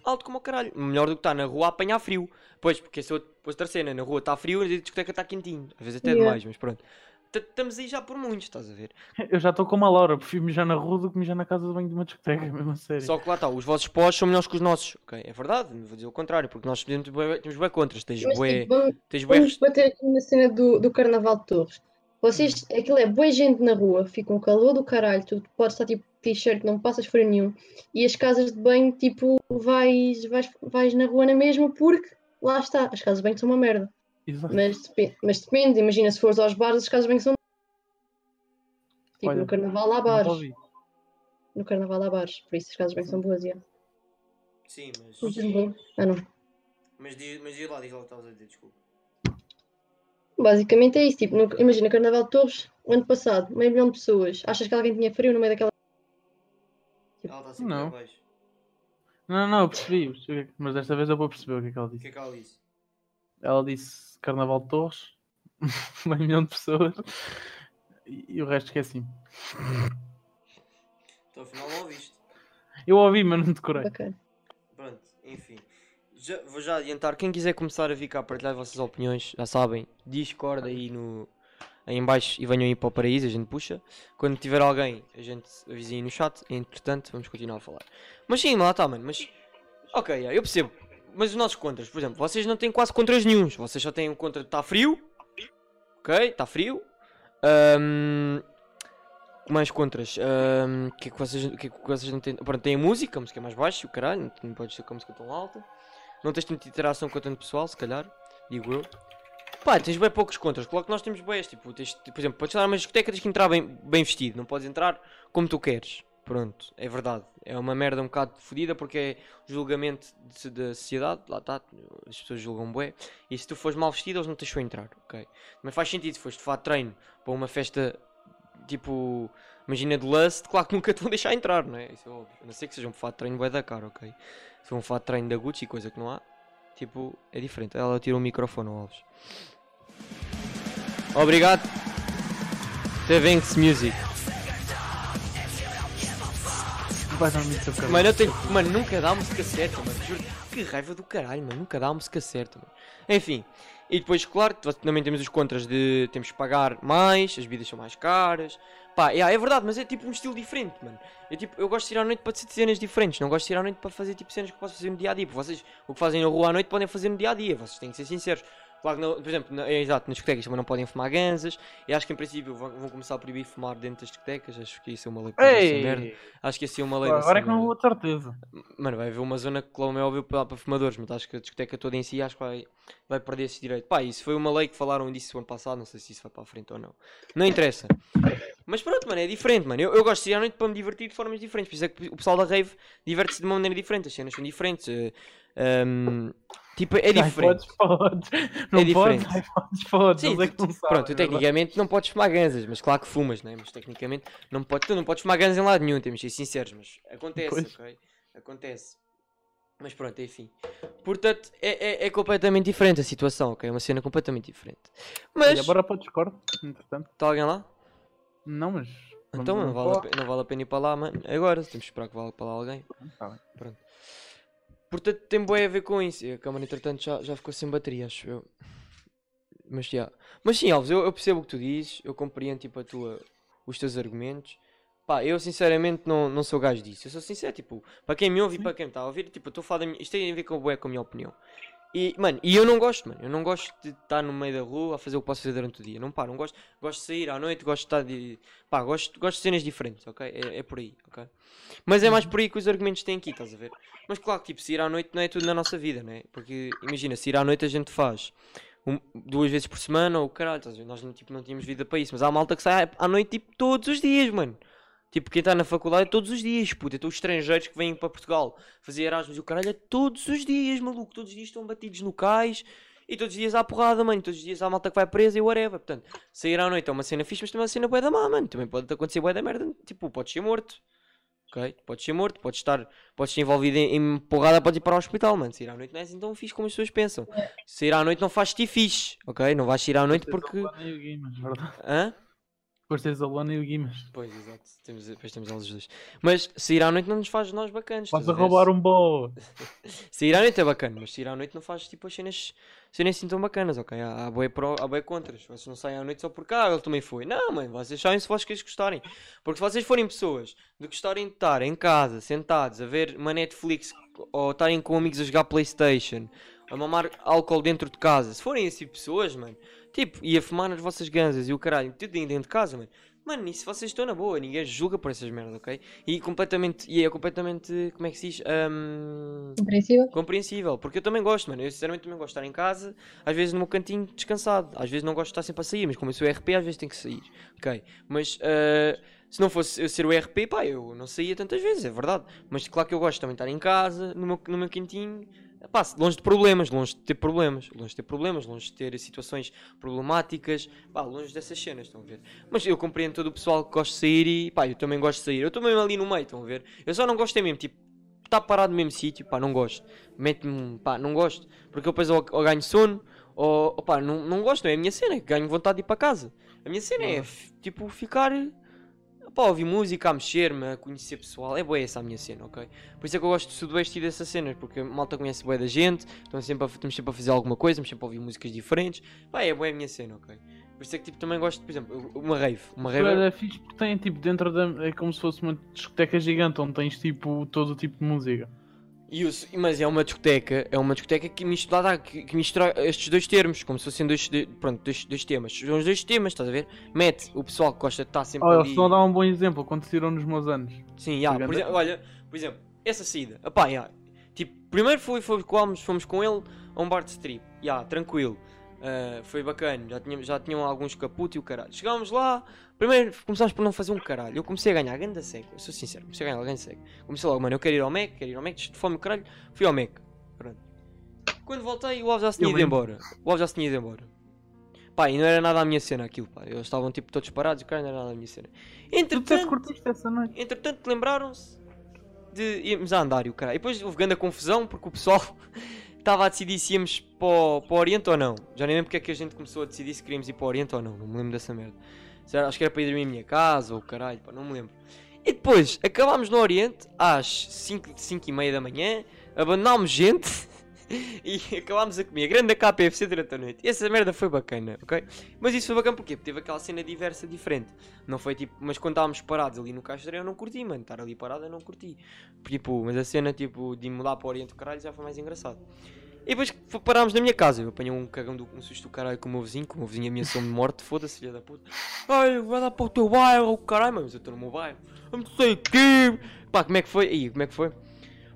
alto como o caralho. Melhor do que estar na rua a apanhar frio. Pois, porque essa é outra cena, na rua está frio e a discoteca está quentinho. Às vezes até Yeah. demais, mas pronto. Estamos aí já por muitos, estás a ver? Eu já estou como a Laura, prefiro mijar na rua do que mijar na casa de banho de uma discoteca, mesmo a sério. Só que lá está, os vossos pós são melhores que os nossos. Ok, é verdade, não vou dizer o contrário, porque nós temos bué, temos bué contras. Tens Mas bué, tipo, vamos, tens bué vamos bater aqui na cena do, do Carnaval de Torres. Vocês, aquilo é boa gente na rua, fica um calor do caralho, tu podes estar tipo t-shirt, não passas frio nenhum. E as casas de banho, tipo, vais, vais, vais na rua na mesma porque lá está, as casas de banho são uma merda. Exato. Mas, depe- mas depende, imagina se fores aos bares, as casas de banho são. Tipo, Olha, no carnaval há bares. No carnaval há bares, por isso as casas de banho são boas, yeah. Sim, mas. Ah não. Mas diz, mas diz lá, diz lá o que estavas a dizer, desculpa. Basicamente é isso, tipo, no- imagina Carnaval de Torres, o ano passado, meio milhão de pessoas. Achas que alguém tinha frio no meio daquela. Ela está Não. baixo. Não, não, eu percebi, eu percebi, mas desta vez eu vou perceber o que é que ela O disse. que é que ela disse? Ela disse Carnaval de Torres, meio milhão de pessoas, e, e o resto esqueci. Então afinal não ouviste. Eu ouvi, mas não decorei. Bacana. Pronto, enfim. Já- vou já adiantar, quem quiser começar a vir cá a partilhar as vossas opiniões, já sabem, Discord aí no em baixo e venham aí para o paraíso, a gente puxa. Quando tiver alguém, a gente avisa aí no chat, entretanto vamos continuar a falar. Mas sim, lá está, mano, mas... Ok, yeah, eu percebo, mas os nossos contras, por exemplo, vocês não têm quase contras nenhuns, vocês só têm um contra de está frio, ok, está frio. Ahm, mais contras, ahm, que é que vocês, o que é que vocês não têm? Pronto, tem a música, a música é mais baixa, o caralho, não, não pode ser com a música tão alta. Não tens tanta interação com tanto pessoal, se calhar, digo eu. Pá, tens bem poucos contras, claro que nós temos bem, tipo, tens, por exemplo, podes entrar numa discoteca, tens que entrar bem, bem vestido, não podes entrar como tu queres. Pronto, é verdade. É uma merda um bocado fodida porque é julgamento da sociedade, lá está, as pessoas julgam bué. E se tu fores mal vestido, eles não te deixam entrar, ok? Mas faz sentido, se fores de fato treino para uma festa tipo, imagina de Lust, claro que nunca te vão deixar entrar, não é? Isso é óbvio. A não ser que seja um fato de treino bué da cara, ok? Se for um fato de treino da Gucci, coisa que não há, tipo, é diferente. Ela tira o microfone, ó, Alves. Obrigado. Tevenks Music. seu cabelo. Mano, eu tenho. Mano, nunca dá a música certa, mano. Juro. Que raiva do caralho, mano. Nunca dá a música certa, mano. Enfim. E depois, claro, também temos os contras de temos que pagar mais, as bebidas são mais caras. Pá, yeah, é verdade, mas é tipo um estilo diferente, mano. Eu, tipo, eu gosto de ir à noite para fazer cenas diferentes, não gosto de ir à noite para fazer tipo cenas que posso fazer no dia a dia. Vocês, o que fazem na rua à noite podem fazer no dia a dia, vocês têm que ser sinceros. Claro que, não, por exemplo, na, é exato, nas discotecas também não podem fumar ganzas. E acho que em princípio vão, vão começar a proibir fumar dentro das discotecas. Acho que isso é uma lei merda. Acho que isso é uma lei Agora dessa é que não vou de certeza. Mano, vai haver uma zona que, como é óbvio, para, para fumadores, mas acho que a discoteca toda em si acho que vai, vai perder esse direito. Pá, isso foi uma lei que falaram disso ano passado, não sei se isso vai para a frente ou não. Não interessa. Mas pronto, mano, é diferente, mano. Eu, eu gosto de ir à noite para me divertir de formas diferentes. Por isso é que o pessoal da rave diverte-se de uma maneira diferente. As cenas são diferentes. eh, ehm, tipo, é Ai, diferente. podes, podes. Não diferente. podes, ai, podes, podes. Sim, é tu- tu- pronto, tu é tecnicamente não podes fumar ganzas, mas claro que fumas, né? Mas tecnicamente não podes, tu não podes fumar ganzas em lado nenhum, temos de ser sinceros, mas acontece, Pois. ok? Acontece. Mas pronto, enfim. Portanto, é, é, é completamente diferente a situação, ok? É uma cena completamente diferente. Mas, Olha, bora para o Discord, entretanto. está alguém lá? Não, mas. Então não vale, a pe- não vale a pena ir para lá, mano. Agora, temos que esperar que vá para lá alguém. Tá bem. Portanto, tem bem a ver com isso. E a câmara, entretanto, já, já ficou sem bateria, acho eu. Mas, já. Mas sim, Alves, eu, eu percebo o que tu dizes. Eu compreendo, tipo, a tua, os teus argumentos. Pá, eu sinceramente não, não sou gajo disso. Eu sou sincero, tipo, para quem me ouve e para quem me está a ouvir, tipo, eu estou a falar da minha... Isto tem a ver com, bué com a minha opinião. E, mano, e eu não gosto, mano. Eu não gosto de estar no meio da rua a fazer o que posso fazer durante o dia. Não, pá, não gosto. Gosto de sair à noite, gosto de estar de... Pá, gosto, gosto de cenas diferentes, ok? É, é por aí, ok? Mas é mais por aí que os argumentos têm aqui, estás a ver? Mas claro tipo, sair à noite não é tudo na nossa vida, né? Porque, imagina, sair à noite a gente faz um- duas vezes por semana ou caralho, estás a ver? Nós não, tipo, não tínhamos vida para isso. Mas há malta que sai à noite, tipo, todos os dias, mano. Tipo, quem está na faculdade é todos os dias, puta. Então os estrangeiros que vêm para Portugal fazer Erasmus e o caralho é todos os dias, maluco. Todos os dias estão batidos no cais e todos os dias há porrada, mano. Todos os dias há malta que vai presa e whatever. Portanto, sair à noite é uma cena fixe, mas também é uma cena bué da má, mano. Também pode acontecer bué da merda. Tipo, podes ser morto. Ok? Podes ser morto, podes estar, podes ser envolvido em, em porrada, podes ir para o hospital, mano. Sair à noite não é assim tão fixe como as pessoas pensam. Sair à noite não faz-te fixe, ok? Não vais sair à noite porque. verdade? Hã? Depois tens a Luana e o Guimas. Pois, exato. Temos, depois temos eles dois. Mas sair à noite não nos faz nós bacanas. Estás a roubar um boa. Sair à noite é bacana, mas sair à noite não faz tipo as cenas, cenas assim tão bacanas, ok? Há, há bué pró, há bué contras. Vocês não saem à noite só porque ah, ele também foi. Não, mano, vocês saem se vocês gostarem. Porque se vocês forem pessoas de gostarem de estar em casa, sentados, a ver uma Netflix ou estarem com amigos a jogar Playstation, a mamar álcool dentro de casa, se forem assim pessoas, mano, tipo, e a fumar nas vossas ganzas e o caralho, tudo dentro de casa, mano. Mano, isso vocês estão na boa, ninguém julga por essas merdas, ok? E completamente, e é completamente, como é que se diz? Ahm, Compreensível? compreensível, porque eu também gosto, mano. Eu sinceramente também gosto de estar em casa, às vezes no meu cantinho descansado. Às vezes não gosto de estar sempre a sair, mas como eu sou RP, às vezes tenho que sair. Ok, mas ah, se não fosse eu ser o RP, pá, eu não saía tantas vezes, é verdade. Mas claro que eu gosto também de estar em casa, no meu, no meu cantinho, pá, longe de problemas, longe de ter problemas, longe de ter problemas, longe de ter situações problemáticas, pá, longe dessas cenas, estão a ver? Mas eu compreendo todo o pessoal que gosta de sair e, pá, eu também gosto de sair. Eu estou mesmo ali no meio, estão a ver? Eu só não gosto é mesmo, tipo, está parado no mesmo sítio, pá, não gosto. Mete-me, pá, não gosto. Porque eu depois ou, ou ganho sono, ou, ou pá, não, não gosto, não é a minha cena, é ganho vontade de ir para casa. A minha cena é, f- tipo, ficar, pá, ouvir música, a mexer-me, a conhecer pessoal, é boa essa a minha cena, ok? Por isso é que eu gosto do Sudoeste e dessas cenas, porque a malta conhece boa da gente, estão sempre a, estamos sempre a fazer alguma coisa, estamos sempre a ouvir músicas diferentes, pá, é boa a minha cena, ok? Por isso é que, tipo, também gosto, por exemplo, uma rave, uma rave... Era fixe porque tem tipo dentro da. É como se fosse uma discoteca gigante onde tens tipo todo o tipo de música. E o- mas é uma discoteca, é uma discoteca que mistura, que, mistura estes dois termos, como se fossem dois, pronto, dois, dois temas. São os dois temas, estás a ver? Mete o pessoal que gosta de estar sempre Olha, ali. se não dá um bom exemplo, aconteceram nos meus anos. Sim, já, por exemplo, olha, por exemplo, essa saída, opá, já, tipo, primeiro foi, foi, fomos, fomos com ele a um bar de strip, já, tranquilo, ah, foi bacana, já, já tinham alguns caputos e o caralho. Chegámos lá, primeiro começámos por não fazer um caralho, eu comecei a ganhar ganda seca, eu sou sincero, comecei a ganhar ganda seca. Comecei logo, mano, eu quero ir ao Mac, quero ir ao Mac, de fome o caralho, fui ao Mac, pronto. Quando voltei, o Alves já se tinha Eu ido lembro. embora, o Alves já se tinha ido embora. Pá, e não era nada a minha cena aquilo, pá, eles estavam tipo todos parados e o caralho não era nada a minha cena. Entretanto. Entretanto, lembraram-se de irmos a andar e o caralho. E depois houve grande confusão porque o pessoal estava a decidir se íamos para o, para o Oriente ou não. Já nem lembro porque é que a gente começou a decidir se queríamos ir para o Oriente ou não. Não me lembro dessa merda. Acho que era para ir dormir em minha casa ou caralho, pá, não me lembro. E depois acabámos no Oriente às 5, 5 e meia da manhã, abandonámos gente e acabámos a comer grande KPFC durante a noite. E essa merda foi bacana, ok? Mas isso foi bacana porque teve aquela cena diversa diferente. Não foi tipo, mas quando estávamos parados ali no Castro eu não curti, mano. Estar ali parado eu não curti. Tipo, mas a cena tipo de mudar para o Oriente caralho já foi mais engraçado. E depois parámos na minha casa. Eu apanhei um cagão do um susto do caralho com o meu vizinho, com o meu vizinho ameaçou-me de morte, foda-se, filha da puta. Ai, vai lá para o teu bairro, caralho, mas eu estou no meu bairro. Eu não sei o quê. Pá, como é que foi? Aí, como é que foi?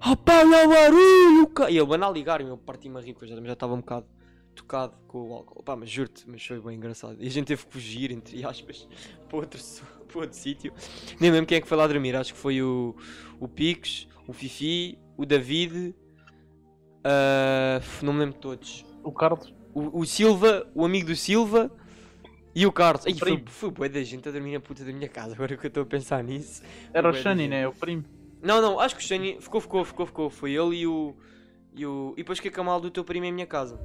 Apaga o barulho, ca... E ele anda a ligar eu parti-me a rir, eu já já estava um bocado tocado com o álcool. Pá, mas juro-te, mas foi bem engraçado. E a gente teve que fugir, entre aspas, para outro, para outro sítio. Nem lembro quem é que foi lá dormir, acho que foi o, o Pix, o Fifi, o David, ah, não me lembro de todos. O Carlos. O, o Silva, o amigo do Silva e o Carlos. Foi, foi bué da gente a dormir na puta da minha casa, agora que eu estou a pensar nisso. Era o Shani, né? O primo. Não, não, acho que o Shani ficou, ficou, ficou, ficou. Foi ele e o. E, o... e depois com a mala do teu primo em minha casa.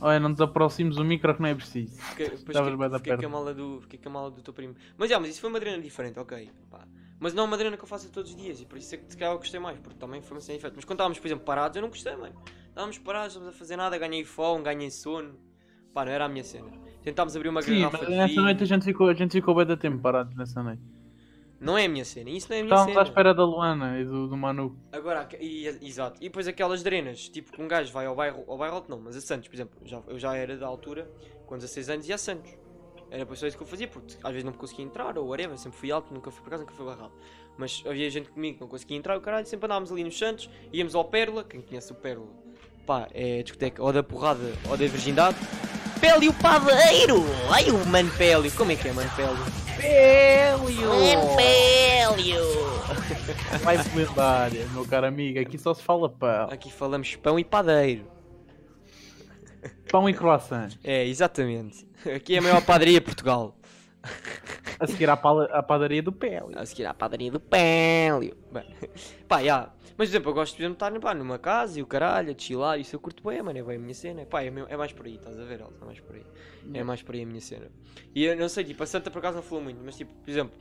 Olha, não desaproximes o micro que não é preciso. Fiquei, depois Estavas bué da fiquei com a mala do, fiquei com a mala do teu primo. Mas, já, mas isso foi uma drena diferente, ok. pá. Mas não é uma drena que eu faço todos os dias. E por isso é que se calhar eu gostei mais. Porque também foi uma cena diferente. Mas quando estávamos, por exemplo, parados, eu não gostei, mano. Estávamos parados, não estávamos a fazer nada. Ganhei fome, ganhei sono. Pá, não era a minha cena. Tentámos abrir uma Sim, garrafa mas de nessa vinho. noite a gente ficou, a gente ficou bem da tempo parados nessa noite. Não é a minha cena. Isso não é a minha Estávamos à cena. espera da Luana e do, do Manu. Agora, e- exato. E depois aquelas drenas, tipo que um gajo vai ao bairro, ao bairro alto não, mas a Santos, por exemplo, já, eu já era da altura, com 16 anos, ia a Santos. Era por isso que eu fazia, porque às vezes não conseguia entrar, ou whatever, sempre fui alto, nunca fui por casa, nunca fui barrado. Mas havia gente comigo que não conseguia entrar, o caralho, sempre andávamos ali nos Santos, íamos ao Pérola, quem conhece o Pérola, pá, é a discoteca ou da porrada ou da virgindade. Pélio Padeiro! Ai o Mano Pélio, como é que é Mano Pélio? Pélio! Pélio! Mais lendária, meu caro amigo. Aqui só se fala pão. Aqui falamos pão e padeiro. Pão e croissant. É, exatamente. Aqui é a maior padaria de Portugal. A seguir à, à padaria do Pélio. A seguir à padaria do Pélio. Bem, pá, já. Mas, por exemplo, eu gosto de estar pá, numa casa e o caralho, a chilar, isso eu curto bem, mano, é bem a minha cena. Pá, é, meu- é mais por aí, estás a ver? É mais por aí. É mais por aí a minha cena. E eu não sei, tipo, a Santa por acaso não falou muito, mas, tipo, por exemplo,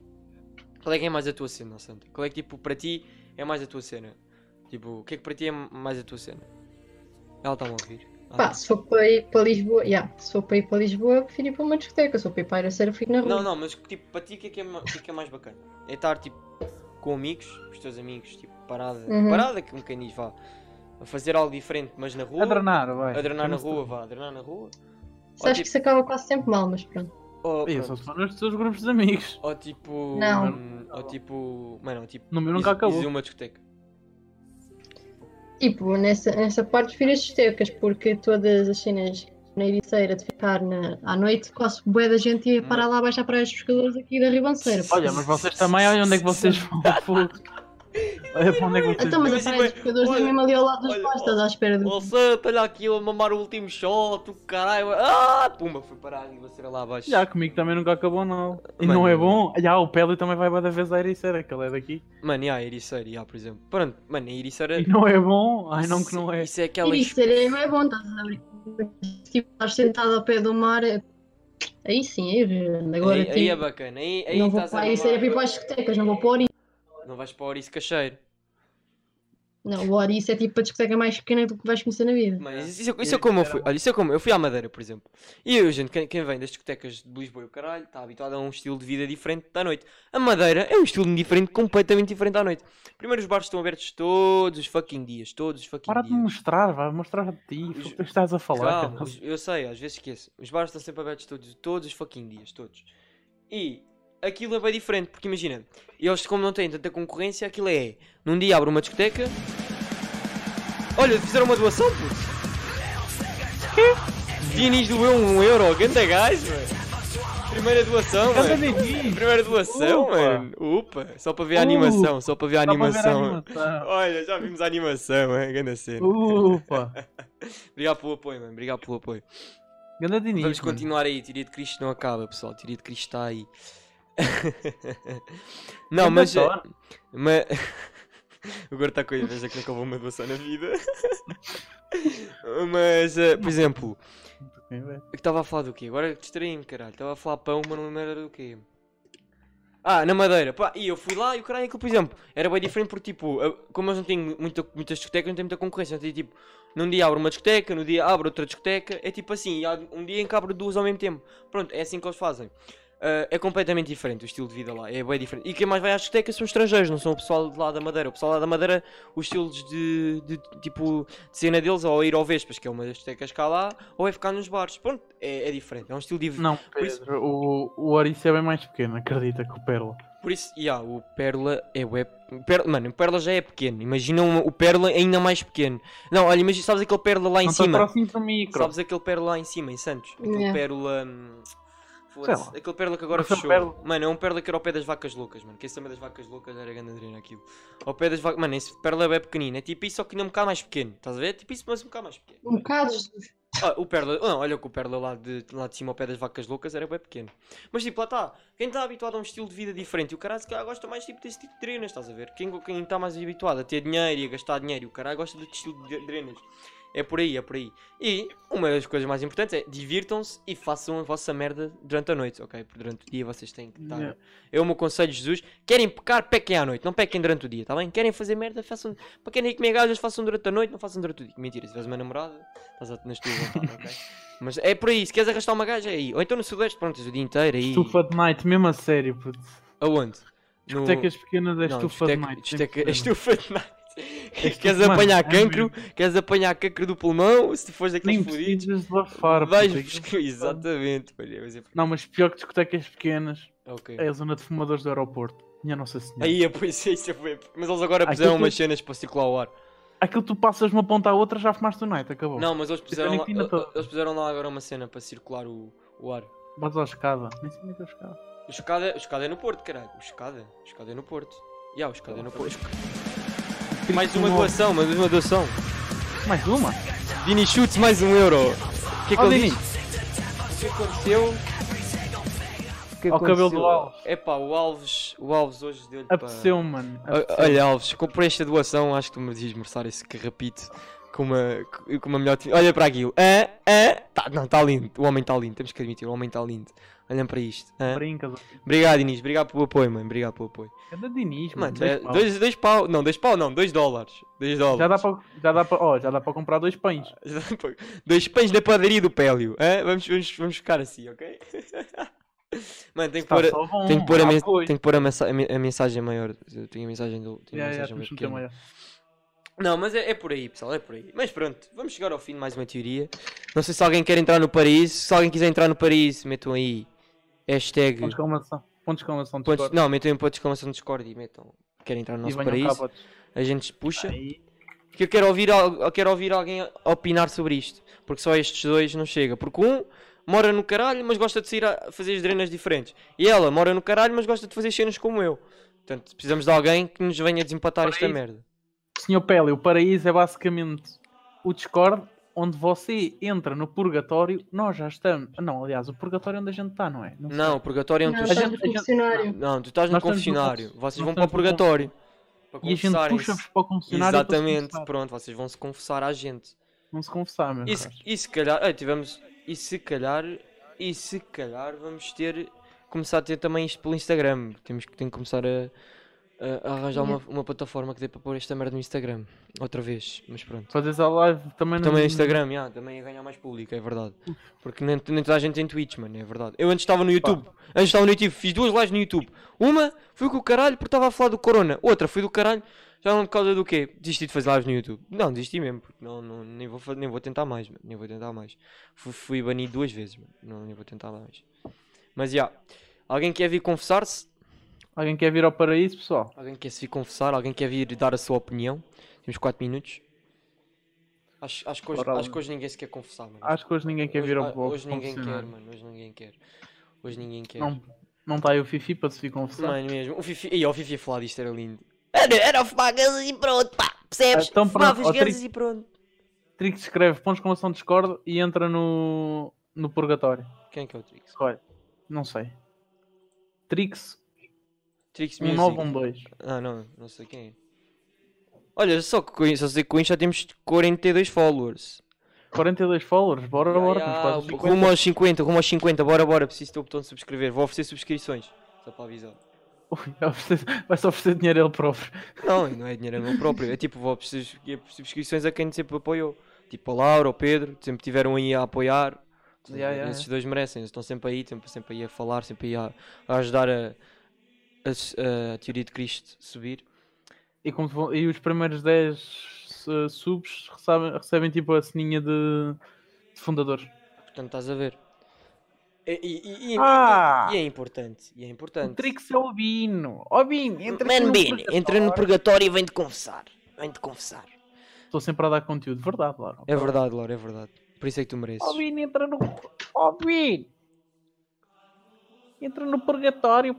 qual é que é mais a tua cena, Santa? Qual é que, tipo, para ti é mais a tua cena? Tipo, o que é que para ti é mais a tua cena? Ela está-me a ouvir. Pá, se for para ir para Lisboa, yeah, se for para ir para Lisboa, prefiro ir para uma discoteca. Se for para ir para a Araceira, fico na rua. Não, não, mas tipo, para ti o que é que é, ma- que é, que é mais bacana? É estar tipo com amigos, com os teus amigos, tipo, parada, Uhum. parada que um quem diz, vá, a fazer algo diferente, mas na rua, A drenar, vai. a drenar na rua, vá, a drenar na rua, Só acho que isso acaba quase sempre mal, mas pronto. ou, Isso, pronto, só se for nos teus grupos de amigos. ou tipo, Não. hum, ou tipo, mano, ou tipo, No meu nunca is- acabou. is uma discoteca. Tipo, nessa, nessa parte prefiro as discotecas, porque todas as cenas na Ericeira de ficar na, à noite, quase bué da gente ia parar lá abaixo à praia dos pescadores aqui da Ribanceira. Olha, mas vocês também, olha onde é que vocês vão. Olha para onde é que Então, mas a Mas, praia dos tipo, pescadores é olha, mesmo ali ao lado dos olha, pastas, à espera de. Ó Santa, olha aqui, ele a mamar o último shot, o caralho, ah, pumba, foi parar e você lá abaixo. Já, comigo também nunca acabou, não. E Mano. não é bom. Já, o Pélio também vai da vez à Ericeira, que ele é daqui. Mano, e a Ericeira, já, por exemplo. Pronto, mano, a Ericeira... E não é bom. Ai, não que não é. Isso é aquela... Ericeira é mais bom, estás a ver? Tipo, estás sentado ao pé do mar, é- aí sim, aí, agora aí, aí é tipo, bacana, aí, aí não vou estás para a Ericeira para ir para as discotecas, não vou para o Ori. Não vais para o Ouriço Cacheiro. Não, o isso é tipo a discoteca mais pequena do que vais conhecer na vida. Mas isso, é- isso é como eu fui. Olha, isso é como eu fui à Madeira, por exemplo. E eu, gente, quem, quem vem das discotecas de Lisboa e o caralho, está habituado a um estilo de vida diferente da noite. A Madeira é um estilo diferente, completamente diferente à noite. Primeiro, os bares estão abertos todos os fucking dias. Todos os fucking Para de dias. mostrar, vai mostrar a ti. O que estás a falar? Calma, os- eu sei, às vezes esqueço. Os bares estão sempre abertos todos, todos os fucking dias, todos. E aquilo é bem diferente, porque imagina, eles como não têm tanta concorrência, aquilo é, num dia abre uma discoteca. Olha, fizeram uma doação, puto. Diniz doeu um euro, ganda gajo. Primeira doação, mano. Primeira doação, Upa. mano. Upa, só para ver a animação, só para ver a animação. Olha, já vimos a animação, é, ganda cena. Upa. Obrigado pelo apoio, mano, obrigado pelo apoio. Ganda. Vamos continuar aí, Tiria de Cristo não acaba, pessoal. Tiria de Cristo está aí. não, mas. Thor. mas... Agora está com a inveja que nunca houve uma doação na vida. mas, eh, por exemplo, eu estava a falar do quê? Agora distraí-me, caralho. Estava a falar pão, mas não me era do quê. Ah, na Madeira. Pá, e eu fui lá e o caralho, aquilo, por exemplo, era bem diferente porque, tipo, eu- como eles não têm muita, muitas discotecas, não têm muita concorrência. Não tem, tipo, num dia abre uma discoteca, no dia abre outra discoteca. É tipo assim, e há um dia em que abre duas ao mesmo tempo. Pronto, é assim que eles fazem. Ah, é completamente diferente o estilo de vida lá, é bem diferente. E quem mais vai às discotecas são estrangeiros, não são o pessoal de lá da Madeira. O pessoal lá da Madeira, os estilos de, de, tipo de cena deles, ou é ir ao Vespas, que é uma das discotecas cá lá, ou é ficar nos bares. Pronto, é, é diferente, é um estilo diferente. Não, Por isso- Pedro, o, o Orice é bem mais pequeno, acredita que o Pérola. Por isso, yeah, o Pérola é web. Pérola, mano, o Pérola já é pequeno. Imagina um- o Pérola ainda mais pequeno. Não, olha, imagina, sabes aquele Pérola lá em não te cima? aproximes do micro. Sabes aquele Pérola lá em cima, em Santos? Aquele Yeah. Pérola. hum, foda-se. Aquele Pérola que agora Mas é um fechou. Mano, é um Pérola que era ao pé das vacas loucas, mano. Que esse também das vacas loucas era grande adrena aquilo. Ao pé das vacas. Mano, esse Pérola é bem pequenino. É tipo isso, só que ainda um bocado mais pequeno. Estás a ver? É tipo isso, mas um bocado mais pequeno. Um bocado. Ah, o Perla, não, olha que o Perla lá de, lá de cima ao pé das vacas loucas era bem pequeno. Mas tipo, lá está, quem está habituado a um estilo de vida diferente, e o caralho se calhar gosta mais tipo desse tipo de drenas, estás a ver? Quem quem está mais habituado a ter dinheiro e a gastar dinheiro, e o caralho gosta deste estilo de drenas. É por aí, é por aí. E uma das coisas mais importantes é divirtam-se e façam a vossa merda durante a noite, ok? Porque durante o dia vocês têm que estar. Yeah. É o meu conselho, Jesus. Querem pecar, pequem à noite, não pequem durante o dia, tá bem? Querem fazer merda, façam. Para querem ir comer gajas, façam durante a noite, não façam durante o dia. Mentira, se tiveres uma namorada, estás a- nas tuas vontades, ok? Mas é por aí, se queres arrastar uma gaja, é aí. Ou então no Sudoeste, pronto, o dia inteiro aí. Estufa de night, mesmo a sério, puto. Aonde? No... Discotecas pequenas é Não, estufa de night. discoteca- Estufa de night. Queres apanhar é cancro? Queres apanhar cancro do pulmão? Se fores daqueles fodidos, puto, vais aquilo- buscar. Exatamente, é, mas é- Não, mas pior que discotecas pequenas Ok. é a zona de fumadores do aeroporto. Minha Nossa Senhora. Aí, é, pois é, isso foi. Mas eles agora Aquilo puseram que- umas cenas para circular o ar. Aquilo tu passas uma ponta à outra já fumaste o night, acabou. Não, mas eles puseram, lá, eles puseram lá agora uma cena para circular o, o ar. Vais à escada. Nem sei nem que é a escada. O escada, o escada é no Porto, caralho. O escada, o escada é no Porto. Ya, o escada é no Porto. Mais uma doação, mais uma doação. Mais uma? Vini Chutes, mais um euro. O que é que Vini. O que aconteceu? O que Ao cabelo do? Alves. Epá, o Alves, o Alves hoje deu-lhe para... Apeteceu, mano. Apeteceu. Olha, Alves, comprei esta doação, acho que tu merecias esmerçar esse carrapito com uma, com uma melhor. Olha para aquilo. Ah, ah, tá, não, está lindo. O homem está lindo, temos que admitir, o homem está lindo. Olhem para isto. ah. Brincas. Obrigado, Inês, obrigado pelo apoio, mano. Obrigado pelo apoio. É da Diniz, Mano, mano. é dois pau. dois, dois pau, não, dois pau, não, dois dólares. Dois dólares. Já dá para já dá ó, já dá comprar dois pães. Dois pães na padaria do Pélio. hã? Vamos, vamos, vamos ficar assim, ok? Mano, tem que pôr, a- tem que pôr, a, Ah, tem que pôr a, mensa- a men- a mensagem maior. Eu tenho a mensagem do. Tenho a Já, já, mensagem pequena. maior. Não, mas é, é por aí, pessoal, é por aí. Mas pronto, vamos chegar ao fim de mais uma teoria. Não sei se alguém quer entrar no Paraíso. Se alguém quiser entrar no Paraíso, metam aí hashtag. Pontos de exclamação. Pontos de exclamação. pontos- Discord. não, metam em ponto de exclamação Discord e metam. Querem entrar no nosso Paraíso. A gente puxa. Aí. Porque eu quero ouvir, eu quero ouvir alguém opinar sobre isto. Porque só estes dois não chega. Porque um mora no caralho, mas gosta de sair a fazer as drenas diferentes. E ela mora no caralho, mas gosta de fazer cenas como eu. Portanto, precisamos de alguém que nos venha desempatar esta Paraíso. merda. Senhor Pele, o paraíso é basicamente o Discord onde você entra no purgatório. Nós já estamos. Não, aliás, o purgatório é onde a gente está, não é? sei. Não, o purgatório é onde Não, tu gente- no confessionário. Não, tu estás no Nós no confessionário. conf- Vocês nós vão para o no purgatório. Para E a gente puxa-vos para o confessionário. Exatamente, pronto, vocês vão se confessar à gente. Não se confessar, meu. E se, e se calhar, ah, tivemos, e se calhar, e se calhar vamos ter, começar a ter também isto pelo Instagram. Temos que, tem que começar a, a- a arranjar uma, uma plataforma que dê para pôr esta merda no Instagram. Outra vez, mas pronto. Fazes a live também no. Também no Instagram, yeah, também ia ganhar mais público, é verdade. Porque nem, nem toda a gente tem Twitch, mano, é verdade. Eu antes estava no YouTube, antes estava no YouTube, fiz duas lives no YouTube. Uma foi com o caralho porque estava a falar do Corona, outra foi do caralho, já não por causa do quê? Desisti de fazer lives no YouTube. Não, desisti mesmo, porque não, não, nem, vou, nem vou tentar mais, mano, nem vou tentar mais. Fui, fui banido duas vezes, mano, não, nem vou tentar mais. Mas já, alguém quer vir confessar-se? Alguém quer vir ao paraíso, pessoal? Alguém quer se vir confessar? Alguém quer vir dar a sua opinião? Temos 4 minutos. Acho, acho, que hoje, Ora acho que hoje ninguém se quer confessar, mano. Acho que hoje ninguém quer Hoje- vir ao bloco. Hoje ninguém quer, mano. Hoje ninguém quer. Hoje ninguém quer. Não, não está aí o Fifi para se vir confessar. Mano, mesmo. O Fifi, Ih, o Fifi a falar disto era lindo. Era, era fumar gansas e pronto, pá. Percebes? Então pronto, Fumava ó, as gansas Tri- e pronto. Trix escreve pontos de exclamação Discord e entra no, no purgatório. Quem é que é o Trix? Escolhe. Não sei. Trix Trix Music. 1912. Ah, não. Não sei quem é. Olha, só que com isso, só sei que com isto já temos 42 followers. 42 followers, bora, Ya, bora. ya, temos quase 50. rumo aos 50, rumo aos 50. Bora, bora. Preciso ter o botão de subscrever. Vou oferecer subscrições. Só para avisar. Ui, vai oferecer- Vai só oferecer dinheiro a ele próprio. Não, não é dinheiro meu próprio. É tipo, vou oferecer subscrições a quem sempre apoiou. Tipo a Laura, o Pedro, sempre tiveram aí a apoiar. Yeah, yeah, Esses dois merecem, eles estão sempre aí, sempre, sempre aí a falar, sempre aí a, a ajudar a, a a teoria de Cristo subir. E, como e os primeiros 10 uh, subs recebem, recebem tipo a ceninha de, de fundador. Portanto, estás a ver. E, e- Ah! e é importante, e é O importante. Trix é o Bino. Ó Bino, entra Man no Bean, entra no purgatório. e vem-te confessar. Vem-te confessar. Estou sempre a dar conteúdo, verdade, Laura. É verdade, Laura, é verdade. Por isso é que tu mereces. Ó Bino, entra no. Ó Bino! Entra no purgatório.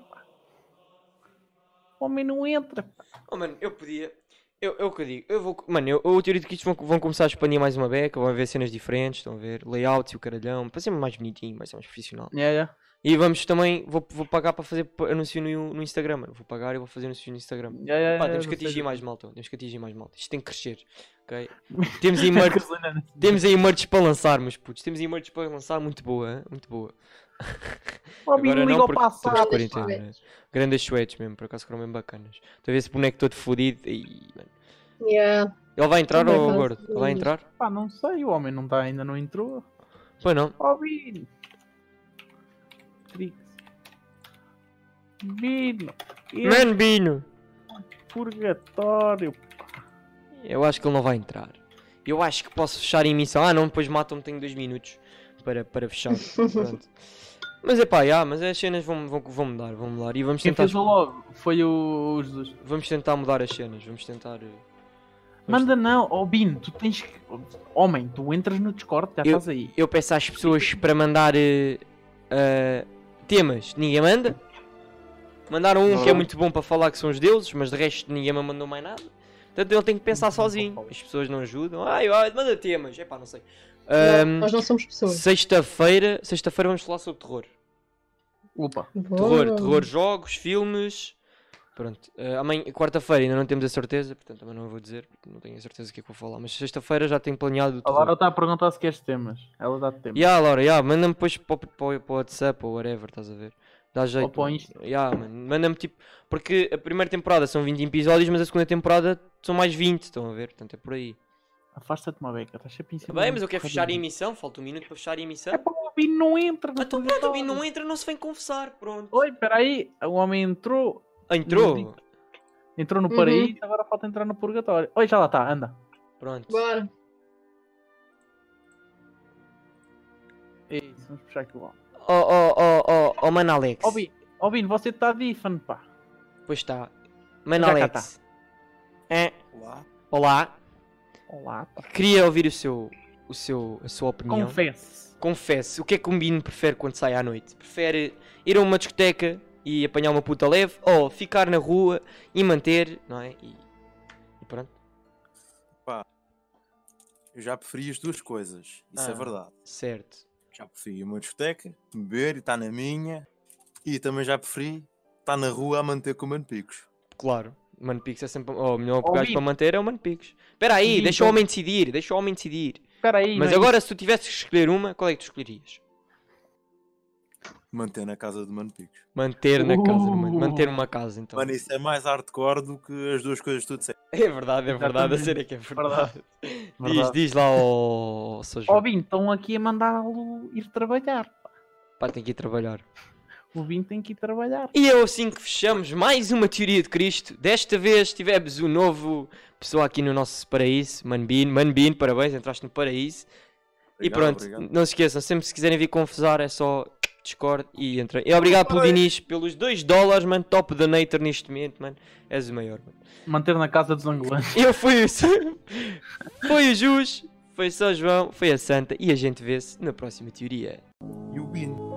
O homem não entra. Oh, mano, eu podia. Eu, eu que eu digo, eu vou. Mano, eu, eu teoria de que isto vão, vão começar a expandir mais uma beca, vão haver cenas diferentes, estão a ver? Layouts e o caralhão, para ser mais bonitinho, vai ser mais profissional. Yeah, yeah. E vamos também, vou, vou pagar para fazer anúncio no, no Instagram, mano. Vou pagar e vou fazer anúncio no Instagram. Yeah, yeah, Pá, yeah, temos que atingir mais malta, temos que atingir mais malta. Isto tem que crescer, ok? Temos aí merch, Gasolina. temos aí merch para lançar, meus putos. Temos aí merch para lançar, muito boa, hein? muito boa. Ó Bino, liga ao porque passado. Grandes quarentena, suetes. Grandes suetes mesmo, por acaso foram bem bacanas. Estou a ver esse boneco todo fodido e. Yeah. Ele vai entrar ou gordo? Ele vai entrar? Pá, não sei, o homem não tá, ainda não entrou. Pois não. Ó Bino. Trix. Bino. entra Mano Bino! no purgatório. Eu acho que ele não vai entrar. Eu acho que posso fechar a emissão. Ah não, depois matam-me, tenho dois minutos para, para fechar. Pronto. Mas é pá, já, mas as cenas vão, vão, vão mudar, vão mudar. E vamos Quem tentar, fez o logo foi o, Jesus. vamos tentar mudar as cenas. Vamos tentar. eh, vamos Manda não, ó Bino, tu tens que. Homem, tu entras no Discord, já Eu- estás aí. Eu peço às pessoas para mandar eh, eh, temas. Ninguém manda. Mandaram um que é Não. muito bom para falar que são os deuses, mas de resto ninguém me mandou mais nada. Portanto ele tem que pensar sozinho. As pessoas não ajudam. Ai, ai, manda temas. É pá, não sei. Não, nós não somos pessoas. Sexta-feira, sexta-feira vamos falar sobre terror. Opa. Terror, Boa. terror, jogos, filmes. Pronto. Eh, amanhã, quarta-feira ainda não temos a certeza, portanto também não vou dizer, porque não tenho a certeza do que é que vou falar. Mas sexta-feira já tenho planeado o A terror. Laura está a perguntar se queres temas. Ela dá temas. Ya, Laura, ya, manda-me depois para, o- WhatsApp ou whatever, estás a ver? Dá jeito. para o mano. Insta. Ya, mano, manda-me tipo. Porque a primeira temporada são 20 episódios, mas a segunda temporada são mais 20, estão a ver? Portanto é por aí. Afasta-te uma beca, estás sempre em cima. Bem, mas eu quero fechar a emissão, falta um minuto para fechar a emissão. É para o Bino não entra. no Então pronto, o não entra, não se vem confessar, pronto. Oi, peraí. O homem entrou. Ah, entrou? Não Entrou no Uhum. paraíso, agora falta entrar no purgatório. Oi, já lá está, anda. Pronto. Bora. É isso, vamos puxar aqui o homem. Oh, oh, oh, oh, oh, mano Alex. Ó Bino, ó Bino, você está difan, pá. Pois está. Mano Já Alex. É, Olá. olá. Olá, pá. Queria ouvir o seu, o seu, a sua opinião. Confesse. Confesse, o que é que um Bino prefere quando sai à noite? Prefere ir a uma discoteca e apanhar uma puta leve ou ficar na rua e manter, não é? E, e pronto, Eu já preferi as duas coisas. Isso Ah. é verdade. certo. Já preferi ir a uma discoteca, beber e estar na minha. E também já preferi estar na rua a manter com o picos. Claro. Mano Pix é sempre. Oh, o melhor Ó, gajo para manter é o Mano Pix. Espera aí, deixa o homem decidir, deixa o homem decidir. Espera aí. Mas não é agora, se tu tivesses que escolher uma, qual é que tu escolherias? Manter na casa do Mano Picos. Manter na casa, mano. Uh. Manter uma casa, então. Mano, isso é mais hardcore do que as duas coisas que tu disseste. É verdade, é verdade. A Exatamente. sério que é verdade. Diz, Verdade. diz lá ao Sr. Ó. Bino, estão aqui a mandá-lo ir trabalhar. Pá, tem que ir trabalhar. O Bino tem que ir trabalhar. E é assim que fechamos mais uma teoria de Cristo. Desta vez tivemos o novo pessoa aqui no nosso paraíso, Manbin. Manbin, parabéns, entraste no paraíso. e Obrigado, pronto, obrigado. não se esqueçam, sempre se quiserem vir confusar é só Discord e entrem. E obrigado pelo. Dinis, pelos 2 dólares, mano, top donator neste momento, mano. És o maior, mano. Manter na casa dos angolanos. Eu fui o... foi o Jus, foi só João, foi a Santa e a gente vê-se na próxima teoria. E.